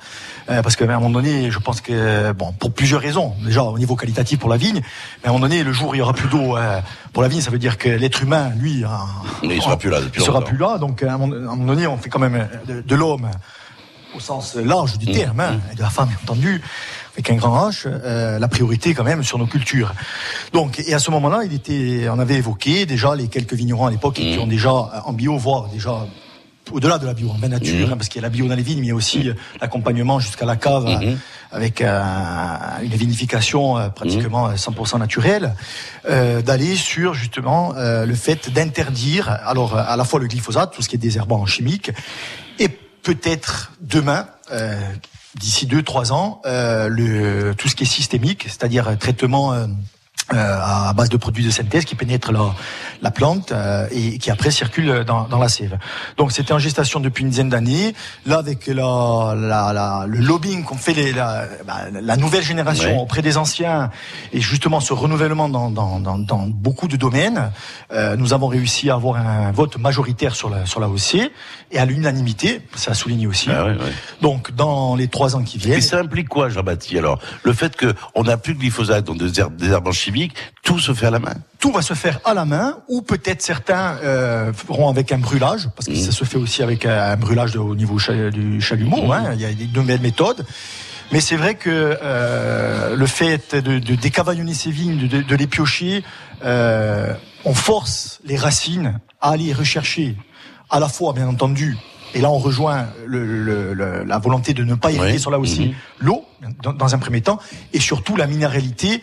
Euh, parce qu'à un moment donné, je pense que, bon, pour plusieurs raisons, déjà au niveau qualitatif pour la vigne, mais à un moment donné, le jour il y aura plus d'eau euh, pour la vigne, ça veut dire que l'être humain, lui, hein, Mais il sera plus là depuis il sera longtemps. plus là. Donc à un moment à un moment donné, on fait quand même de, de l'homme au sens large du terme, hein, et de la femme bien entendu, avec un grand H, euh, la priorité quand même sur nos cultures. Donc, et à ce moment-là, il était, on avait évoqué déjà les quelques vignerons à l'époque qui ont déjà euh, en bio, voire déjà au-delà de la bio, en vin nature, hein, parce qu'il y a la bio dans les vignes, mais il y a aussi euh, l'accompagnement jusqu'à la cave euh, avec euh, une vinification euh, pratiquement euh, 100% naturelle, euh, d'aller sur justement euh, le fait d'interdire alors à la fois le glyphosate, tout ce qui est désherbant chimique, et peut-être demain. euh, D'ici deux, trois ans, euh, le, tout ce qui est systémique, c'est-à-dire traitement euh, euh, à base de produits de synthèse qui pénètrent la, la plante euh, et qui après circulent dans, dans la sève. Donc c'était en gestation depuis une dizaine d'années. Là, avec la, la, la- le lobbying qu'on fait les, la, bah, la nouvelle génération Ouais. auprès des anciens et justement ce renouvellement dans, dans, dans, dans beaucoup de domaines, euh, nous avons réussi à avoir un vote majoritaire sur la, sur la OC et à l'unanimité, ça a souligné aussi. Donc dans les trois ans qui viennent. Mais ça implique quoi, Jean-Baptiste? Alors, le fait que on n'a plus de glyphosate dans des herbes, des herbants tout se fait à la main. tout va se faire à la main, ou peut-être certains euh, feront avec un brûlage, parce que ça se fait aussi avec un brûlage de- au niveau cha- du chalumeau. Hein, il y a des nouvelles méthodes. Mais c'est vrai que euh, le fait de, de décavaillonner ces vignes, de, de les piocher, euh, on force les racines à aller rechercher à la fois, bien entendu, et là on rejoint le- le- le- la volonté de ne pas irriguer sur là aussi Mhm. l'eau dans, dans un premier temps, et surtout la minéralité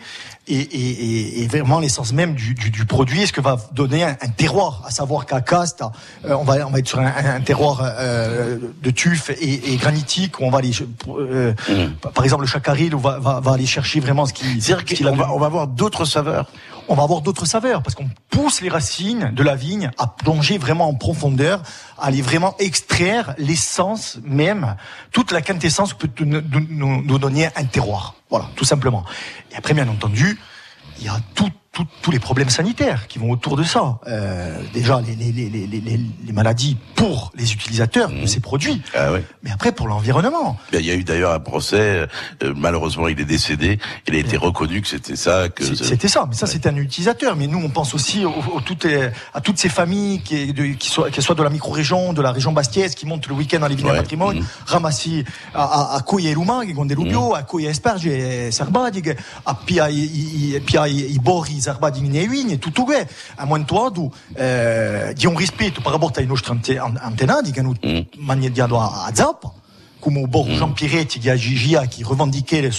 et, et- et- et vraiment l'essence même du, du- du produit, ce que va donner un, un terroir, à savoir qu'à Cast, euh, on, va, on va être sur un, un terroir euh, de tuf et, et granitique, où on va aller, euh, par exemple le chacaril, où va, va, va aller chercher vraiment ce qui... C'est-à-dire qu'on va, on va avoir d'autres saveurs. On va avoir d'autres saveurs parce qu'on pousse les racines de la vigne à plonger vraiment en profondeur, aller vraiment extraire l'essence même, toute la quintessence que peut nous, nous- nous donner un terroir. Voilà, tout simplement. Et après, bien entendu, il y a tout- tout- tous les problèmes sanitaires qui vont autour de ça. Euh, déjà, les, les, les, les, les- les maladies pour les utilisateurs de ces produits, Ah oui. mais après pour l'environnement. Il y a eu d'ailleurs un procès. euh, malheureusement, il est décédé. Il a été reconnu que c'était ça. Que C'était ça, mais ça c'était un utilisateur. Mais nous, on pense aussi au, au- toutes à toutes ces familles qui, de, qui soient, qu'elles soient de la micro-région, de la région bastiaise, qui montent le week-end dans les vignes Ouais. patrimoine, ramasser à, à, à Coia et Luma, qui ont des lubio, à Coia Esparge et Serbadig, à Pia et Pia et Bori, Serbadig et Vigne, tout ouais. À moins de toi, d'où, euh, di un rispetto par rapport à une autre ante- an- antena, di che nous maniediamo a a Zappa. Come au bord Jean Piretti di Agigia qui revendiquait le,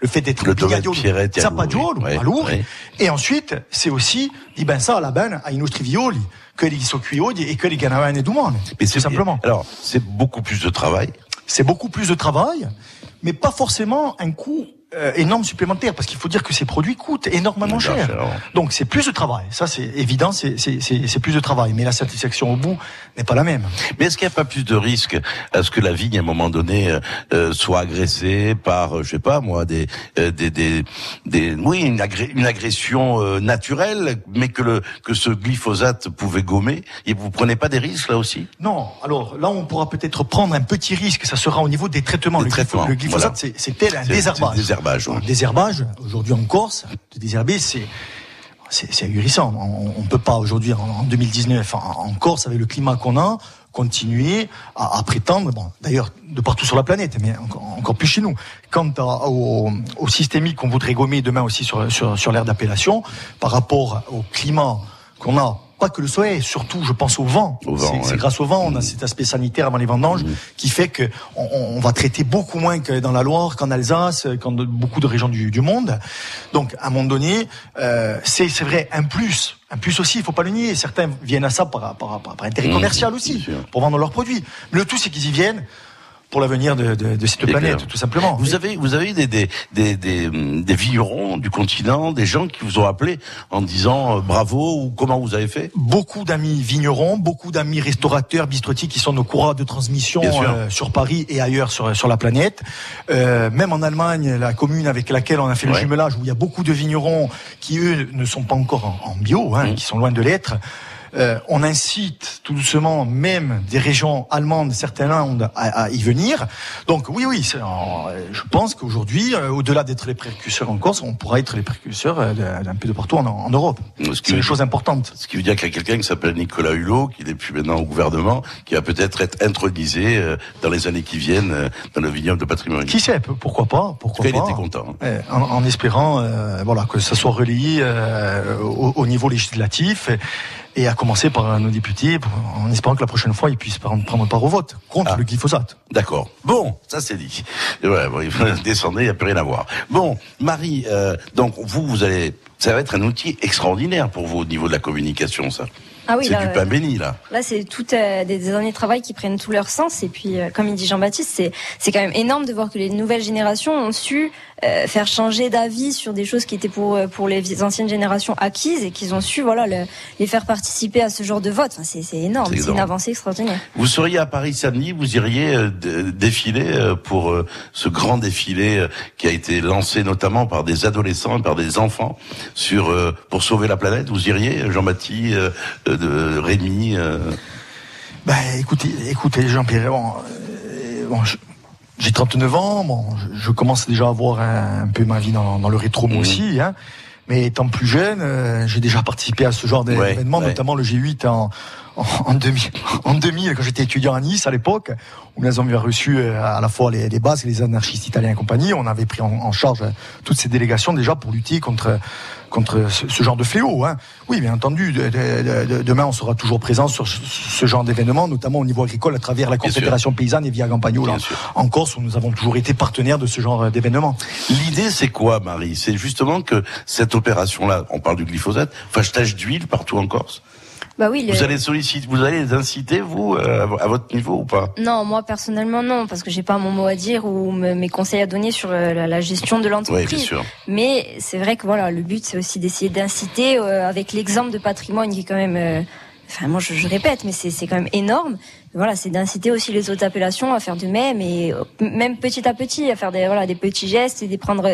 le- fait d'être Le à Zappagiolo, Lourdes, oui. à. Oui. Et ensuite, c'est aussi, di ben ça, la benne a i nostri violi, quelli sono chiodi e quelli che ne avevano du monde. Mais tout simplement. Alors, c'est beaucoup plus de travail. C'est beaucoup plus de travail, mais pas forcément un coût euh, énorme supplémentaire, parce qu'il faut dire que ces produits coûtent énormément cher. Donc c'est plus de travail. Ça, c'est évident, c'est- c'est c'est- c'est plus de travail. Mais la satisfaction au bout n'est pas la même. Mais est-ce qu'il n'y a pas plus de risque à ce que la vigne, à un moment donné, euh, euh, soit agressée par, euh, je sais pas moi, des, euh, des, des, des- oui, une, agré- une agression euh, naturelle, mais que le que ce glyphosate pouvait gommer? Et vous prenez pas des risques là aussi? Non, alors là on pourra peut-être prendre un petit risque, ça sera au niveau des traitements. Des le, traitements, le glyphosate, voilà. tel un désherbage. Désherbage, aujourd'hui en Corse, désherber, c'est c'est ahurissant. On, on peut pas aujourd'hui en, en 2019 en, en Corse avec le climat qu'on a continuer à, à prétendre, bon, d'ailleurs de partout sur la planète, mais encore, encore plus chez nous, quant à- au, au systémique qu'on voudrait gommer demain aussi sur, sur, sur l'aire d'appellation, par rapport au climat qu'on a pas que le soleil, surtout je pense au vent. Vent, c'est ouais. grâce au vent, on a cet aspect sanitaire avant les vendanges qui fait que on, on va traiter beaucoup moins que dans la Loire, qu'en Alsace, qu'en beaucoup de régions du, du monde. Donc à un moment donné, euh, c'est c'est vrai un plus. Un plus aussi, il faut pas le nier. Certains viennent à ça par, par, par, par intérêt Mmh, commercial aussi, pour vendre leurs produits. Mais le tout, c'est qu'ils y viennent pour l'avenir de, de, de cette planète, clair. tout simplement. Vous avez, vous avez eu des, des, des, des, des vignerons du continent, des gens qui vous ont appelé en disant euh, bravo ou comment vous avez fait? Beaucoup d'amis vignerons, beaucoup d'amis restaurateurs, bistrotiers qui sont nos courroies de transmission euh, sur Paris et ailleurs sur, sur la planète. Euh, même en Allemagne, la commune avec laquelle on a fait le jumelage, où il y a beaucoup de vignerons qui, eux, ne sont pas encore en, en bio, Mmh. hein, qui sont loin de l'être. Euh, on incite tout doucement même des régions allemandes, certains landes, à, à y venir. Donc oui, oui, euh, je pense qu'aujourd'hui, euh, au-delà d'être les précurseurs en Corse, on pourra être les précurseurs d'un peu de partout en, en Europe. C'est une chose importante. Ce qui veut dire qu'il y a quelqu'un qui s'appelle Nicolas Hulot, qui n'est plus maintenant au gouvernement, qui va peut-être être intronisé dans les années qui viennent dans le vignoble de patrimoine. Qui sait, pourquoi pas En tout Pourquoi cas, il pas était content. hein. Eh, en, en espérant euh, voilà, que ça soit relayé euh, au, au niveau législatif et, et à commencer par nos députés, en espérant que la prochaine fois ils puissent prendre, part au vote contre le glyphosate. D'accord. Bon, ça c'est dit. Ouais, bon, il faut descendre, il n'y a plus rien à voir. Bon, Marie, euh, donc vous, vous allez, ça va être un outil extraordinaire pour vous au niveau de la communication, ça. Ah oui, c'est du pain béni, là. Là, c'est toutes euh, des, années de travail qui prennent tout leur sens. Et puis, euh, comme il dit Jean-Baptiste, c'est c'est quand même énorme de voir que les nouvelles générations ont su euh, faire changer d'avis sur des choses qui étaient pour pour les anciennes générations acquises et qu'ils ont su voilà le- les faire participer à ce genre de vote. Enfin, c'est c'est énorme, C'est une avancée extraordinaire. Vous seriez à Paris samedi, vous iriez défiler pour ce grand défilé qui a été lancé notamment par des adolescents et par des enfants sur pour sauver la planète. Vous iriez, Jean-Baptiste, de Rémi. euh, Ben, écoutez, écoutez Jean-Pierre, bon, euh, bon, je- j'ai 39 ans, bon, je, commence déjà à voir un, un peu ma vie dans, dans le rétro moi aussi, hein, mais étant plus jeune, euh, j'ai déjà participé à ce genre d'événements, ouais. notamment le G8 en, en, en 2000, en 2000, quand j'étais étudiant à Nice à l'époque, où nous avions reçu à la fois les, les bases et les anarchistes italiens et compagnie, on avait pris en, en charge toutes ces délégations déjà pour lutter contre contre ce, genre de fléau. Hein. Oui, bien entendu. de- de- de- demain, on sera toujours présent sur ce, ce genre d'événement, notamment au niveau agricole, à travers la Confédération paysanne et via Campagno, là, en Corse, où nous avons toujours été partenaires de ce genre d'événement. L'idée, c'est quoi, Marie? C'est justement que cette opération-là, on parle du glyphosate, fâchetage d'huile partout en Corse? Bah oui. le- Vous allez solliciter, vous allez les inciter, vous, euh, à vo- à votre niveau ou pas? Non, moi personnellement non, parce que j'ai pas mon mot à dire ou me- mes conseils à donner sur euh, la, la gestion de l'entreprise. Oui, bien sûr. Mais c'est vrai que voilà, le but c'est aussi d'essayer d'inciter euh, avec l'exemple de patrimoine qui est quand même, euh, enfin moi je, je répète, mais c'est quand même énorme. Voilà, c'est d'inciter aussi les autres appellations à faire de même et euh, même petit à petit à faire des voilà des petits gestes et de prendre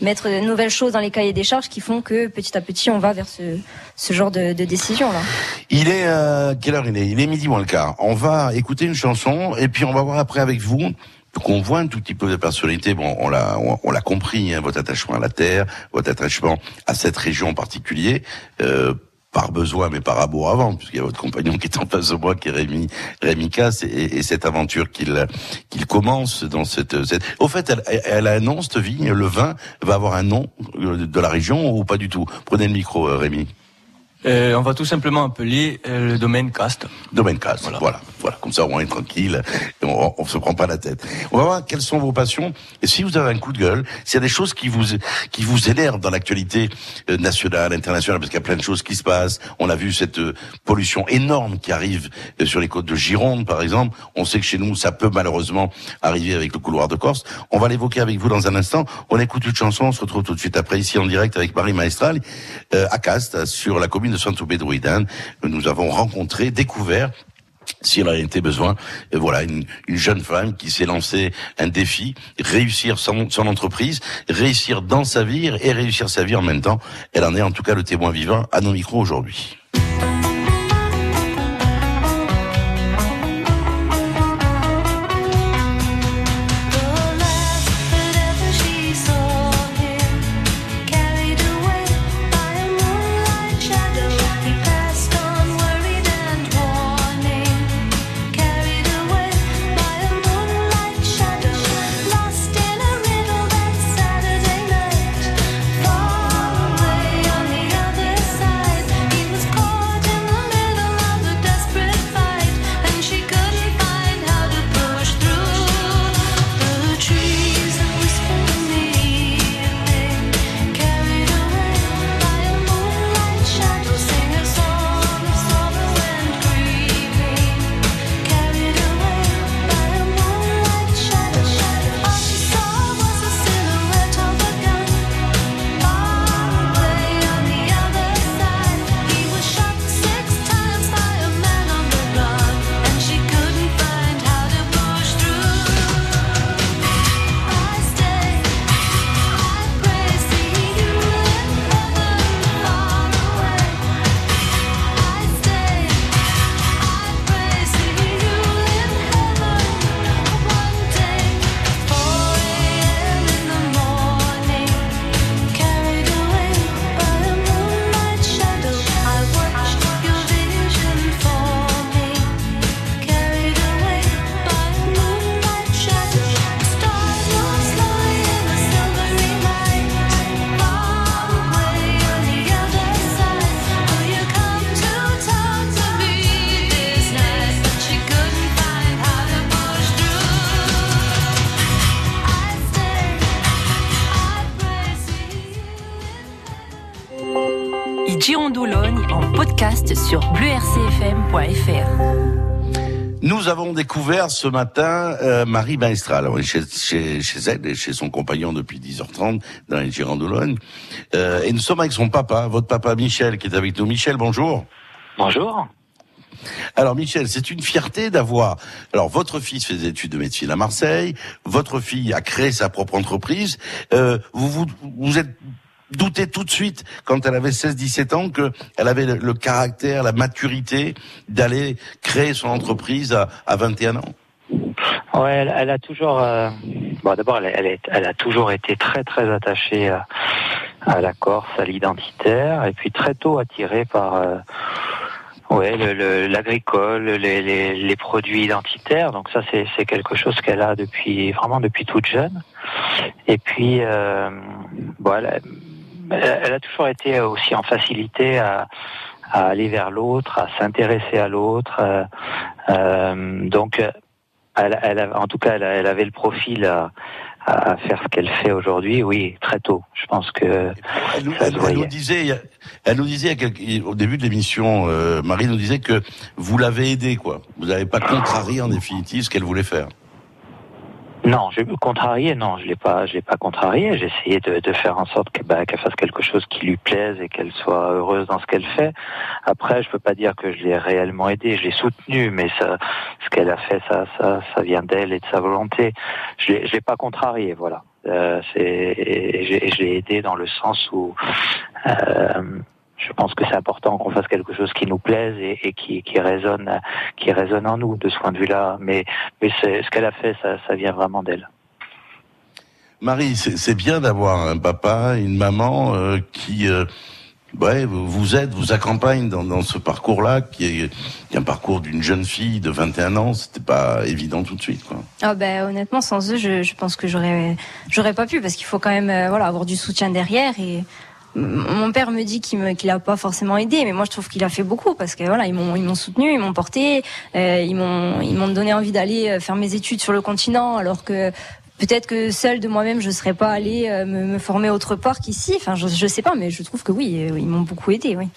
mettre de nouvelles choses dans les cahiers des charges qui font que petit à petit on va vers ce ce genre de, de décision là. Il est euh, quelle heure il est? Il est midi moins le quart. On va écouter une chanson et puis on va voir après avec vous qu'on voit un tout petit peu de personnalité. Bon, on l'a, on, on l'a compris, hein, votre attachement à la terre, votre attachement à cette région en particulier. Euh, par besoin, mais par amour avant, puisqu'il y a votre compagnon qui est en face de moi, qui est Rémi, Rémi Casse, et, et cette aventure qu'il qu'il commence dans cette, cette... Au fait, elle, elle a un nom, cette vigne, le vin va avoir un nom de la région ou pas du tout? Prenez le micro, euh, Rémi. Euh, on va tout simplement appeler euh, le domaine Cast. Domaine Cast, voilà. voilà. Comme ça, on est tranquille, et on, on se prend pas la tête. On va voir quelles sont vos passions, et si vous avez un coup de gueule, s'il y a des choses qui vous, qui vous énervent dans l'actualité euh, nationale, internationale, parce qu'il y a plein de choses qui se passent. On a vu cette euh, pollution énorme qui arrive euh, sur les côtes de Gironde, par exemple. On sait que chez nous, ça peut malheureusement arriver avec le couloir de Corse. On va l'évoquer avec vous dans un instant. On écoute une chanson, on se retrouve tout de suite après ici en direct avec Marie Maestral, euh, à Cast, sur la commune de Saint-Oubé-Druidan. Nous avons rencontré, découvert s'il en était besoin, euh, voilà une, une jeune femme qui s'est lancée un défi, réussir son, son entreprise, réussir dans sa vie et réussir sa vie en même temps. Elle en est en tout cas le témoin vivant à nos micros aujourd'hui. Découvert ce matin euh, Marie Maestral. Est chez, chez, chez elle et chez son compagnon depuis 10h30 dans les Girandologne. Euh, et nous sommes avec son papa, votre papa Michel, qui est avec nous. Michel, bonjour. Bonjour. Alors Michel, c'est une fierté d'avoir. Alors votre fils fait des études de médecine à Marseille, votre fille a créé sa propre entreprise. Euh, vous, vous vous êtes douté tout de suite quand elle avait 16-17 ans que elle avait le, caractère, la maturité d'aller créer son entreprise à, à 21 ans. Ouais, elle, a toujours. euh, Bon, d'abord, elle, a toujours été très très attachée à, la Corse, à l'identitaire, et puis très tôt attirée par. euh, Ouais, le- le- l'agricole, les, produits identitaires. Donc ça, c'est quelque chose qu'elle a depuis vraiment depuis toute jeune. Et puis, euh, elle- a toujours été aussi en facilité à, à aller vers l'autre, à s'intéresser à l'autre. euh, euh, donc, elle, elle a- en tout cas, elle, avait le profil à, à faire ce qu'elle fait aujourd'hui. Oui, très tôt. Je pense que Elle nous, ça se elle- nous disait, elle nous disait au début de l'émission, euh, Marie nous disait que vous l'avez aidée, quoi. Vous n'avez pas contrarié en définitive ce qu'elle voulait faire. Non, je contrarié, non, je l'ai pas, je l'ai pas contrarié. J'ai essayé de, de faire en sorte bah, qu'elle fasse quelque chose qui lui plaise et qu'elle soit heureuse dans ce qu'elle fait. Après, je peux pas dire que je l'ai réellement aidée, je l'ai soutenue, mais ça, ce qu'elle a fait, ça, ça, ça vient d'elle et de sa volonté. Je l'ai, je l'ai pas contrarié, voilà. Euh, c'est, j'ai, je l'ai aidée dans le sens où euh, je pense que c'est important qu'on fasse quelque chose qui nous plaise et, et qui, qui résonne, qui résonne en nous de ce point de vue-là. Mais, ce qu'elle a fait, ça, ça vient vraiment d'elle. Marie, c'est bien d'avoir un papa, une maman euh, qui euh, ouais, vous aide, vous accompagne dans, dans ce parcours-là, qui est, qui est un parcours d'une jeune fille de 21 ans. C'était pas évident tout de suite. Quoi. Ah ben honnêtement sans eux je, je pense que j'aurais j'aurais pas pu parce qu'il faut quand même euh, voilà avoir du soutien derrière et mon père me dit qu'il me a pas forcément aidé mais moi je trouve qu'il a fait beaucoup parce que voilà ils m'ont ils m'ont soutenu ils m'ont porté euh, ils m'ont ils m'ont donné envie d'aller euh, faire mes études sur le continent alors que Peut-être que seule de moi-même, je serais pas allée euh, me, me former autre part qu'ici. Enfin, je, je sais pas, mais je trouve que oui, euh, ils m'ont beaucoup aidé, oui.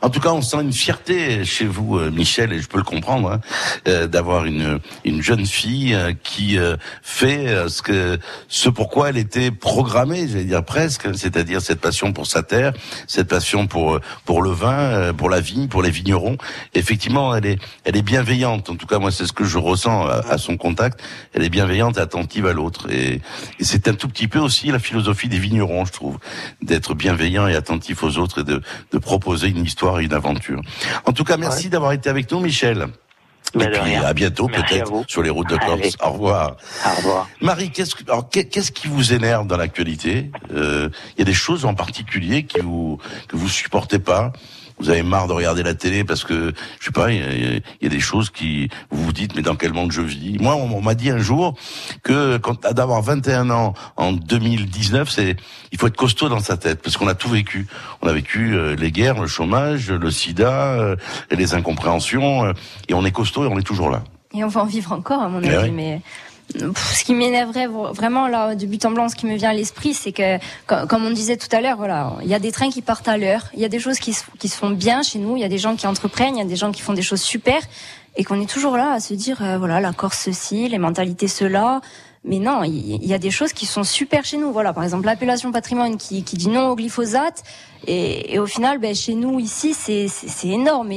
En tout cas, on sent une fierté chez vous, euh, Michel, et je peux le comprendre, hein, d'avoir une, une jeune fille qui fait ce que ce pourquoi elle était programmée, j'allais dire presque, c'est-à-dire cette passion pour sa terre, cette passion pour pour le vin, pour la vigne, pour les vignerons. Effectivement, elle est elle est bienveillante. En tout cas, moi, c'est ce que je ressens à, à son contact. Elle est bienveillante attentive à l'autre. Et, et c'est un tout petit peu aussi la philosophie des vignerons, je trouve, d'être bienveillant et attentif aux autres et de, de proposer une histoire et une aventure. En tout cas, merci d'avoir été avec nous, Michel. Mais et puis rien. à bientôt peut-être sur les routes de Corse. Au revoir. Au revoir. Marie, qu'est-ce qu'est-ce qui vous énerve dans l'actualité? Euh, Il y a des choses en particulier qui vous que vous supportez pas? Vous avez marre de regarder la télé parce que je sais pas, il y a, il y a des choses qui vous vous dites mais dans quel monde je vis? Moi, on, on m'a dit un jour que quand d'avoir 21 ans en 2019, c'est il faut être costaud dans sa tête parce qu'on a tout vécu. On a vécu euh, les guerres, le chômage, le sida, euh, les incompréhensions, euh, et on est costaud et on est toujours là. Et on va en vivre encore, à mon Eh avis. oui. Mais ce qui m'énerverait vra- vraiment là, de but en blanc, ce qui me vient à l'esprit, c'est que, co- comme on disait tout à l'heure, voilà, il y a des trains qui partent à l'heure, il y a des choses qui se, font bien chez nous, il y a des gens qui entreprennent, il y a des gens qui font des choses super, et qu'on est toujours là à se dire, euh, voilà, la Corse ceci, les mentalités cela. Mais non, il y, a des choses qui sont super chez nous. Voilà, par exemple l'appellation patrimoine qui, dit non au glyphosate, et, au final, ben, chez nous ici, c'est énorme.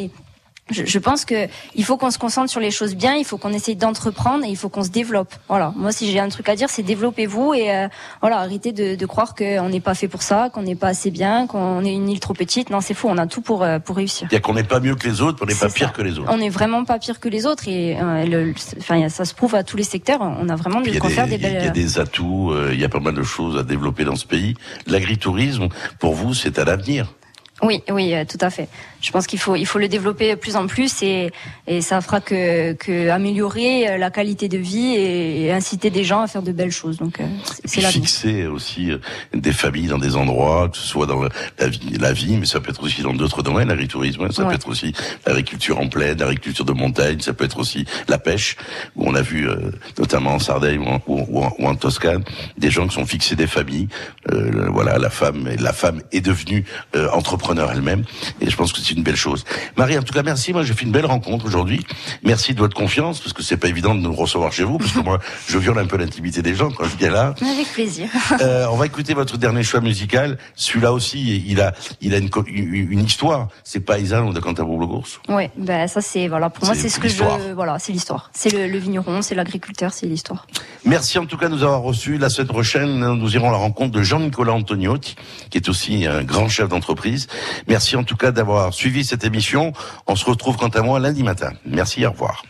Je, je pense que il faut qu'on se concentre sur les choses bien, il faut qu'on essaye d'entreprendre et il faut qu'on se développe. Voilà. Moi, si j'ai un truc à dire, c'est développez-vous et euh, voilà, arrêtez de, de croire qu'on n'est pas fait pour ça, qu'on n'est pas assez bien, qu'on est une île trop petite. Non, c'est faux. On a tout pour euh, pour réussir. C'est-à-dire qu'on n'est pas mieux que les autres, on n'est pas pire que les autres. On n'est vraiment pas pire que les autres et euh, le- enfin, ça se prouve à tous les secteurs. On a vraiment Il a quoi des, des il y a- il y a belles. des atouts, euh, il y a pas mal de choses à développer dans ce pays. L'agritourisme, pour vous, c'est à l'avenir. Oui, oui, euh, tout à fait. Je pense qu'il faut, il faut le développer de plus en plus et, et ça fera que, que améliorer euh, la qualité de vie et, et inciter des gens à faire de belles choses. Donc, euh, c'est- l'avenir. fixer aussi des familles dans des endroits, que ce soit dans la vie, la vie mais ça peut être aussi dans d'autres domaines, l'agritourisme, hein, ça Ouais. peut être aussi l'agriculture en plaine, l'agriculture de montagne, ça peut être aussi la pêche, où on a vu, euh, notamment en Sardaigne ou en, ou en- ou en Toscane, des gens qui sont fixés des familles. Euh, voilà, la femme, la femme est devenue euh, entrepreneur l'entrepreneur elle-même. Et je pense que c'est une belle chose. Marie, en tout cas, merci. Moi, j'ai fait une belle rencontre aujourd'hui. Merci de votre confiance, parce que c'est pas évident de nous recevoir chez vous, parce que moi, je viole un peu l'intimité des gens quand je viens là. Avec plaisir. Euh, on va écouter votre dernier choix musical. Celui-là aussi, il a, il a une, histoire. C'est paysan de Cantabro-Bourgours. Ouais, ben ça c'est voilà pour moi C'est ce que je voilà c'est l'histoire. C'est le, le vigneron, c'est l'agriculteur, c'est l'histoire. Merci en tout cas de nous avoir reçus. La semaine prochaine, nous irons à la rencontre de Jean-Nicolas Antoniotti, qui est aussi un grand chef d'entreprise. Merci en tout cas d'avoir suivi cette émission. On se retrouve quant à moi lundi matin. Merci, au revoir.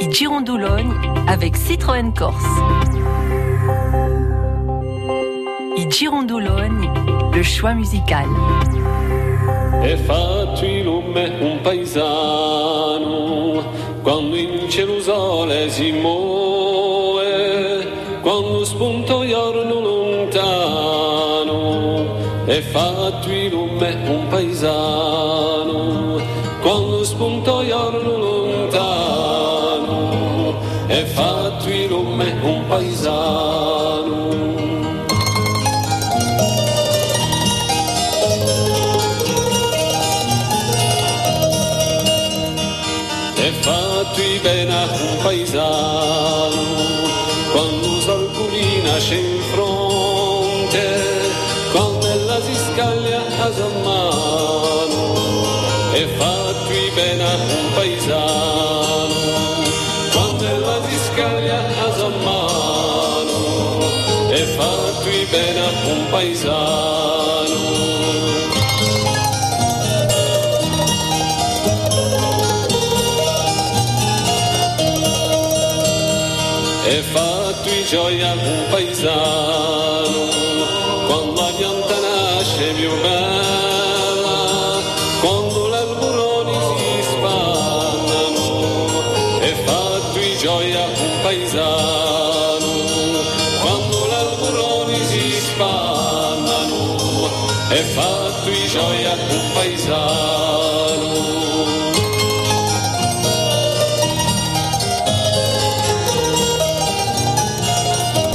I Girondoulogne avec Citroën Corse. I Girondoulogne, le choix musical. E fatto il lume un paesano quando in cielo sole si muove, quando spunta il fatto il lume un paesano. Quando spunta il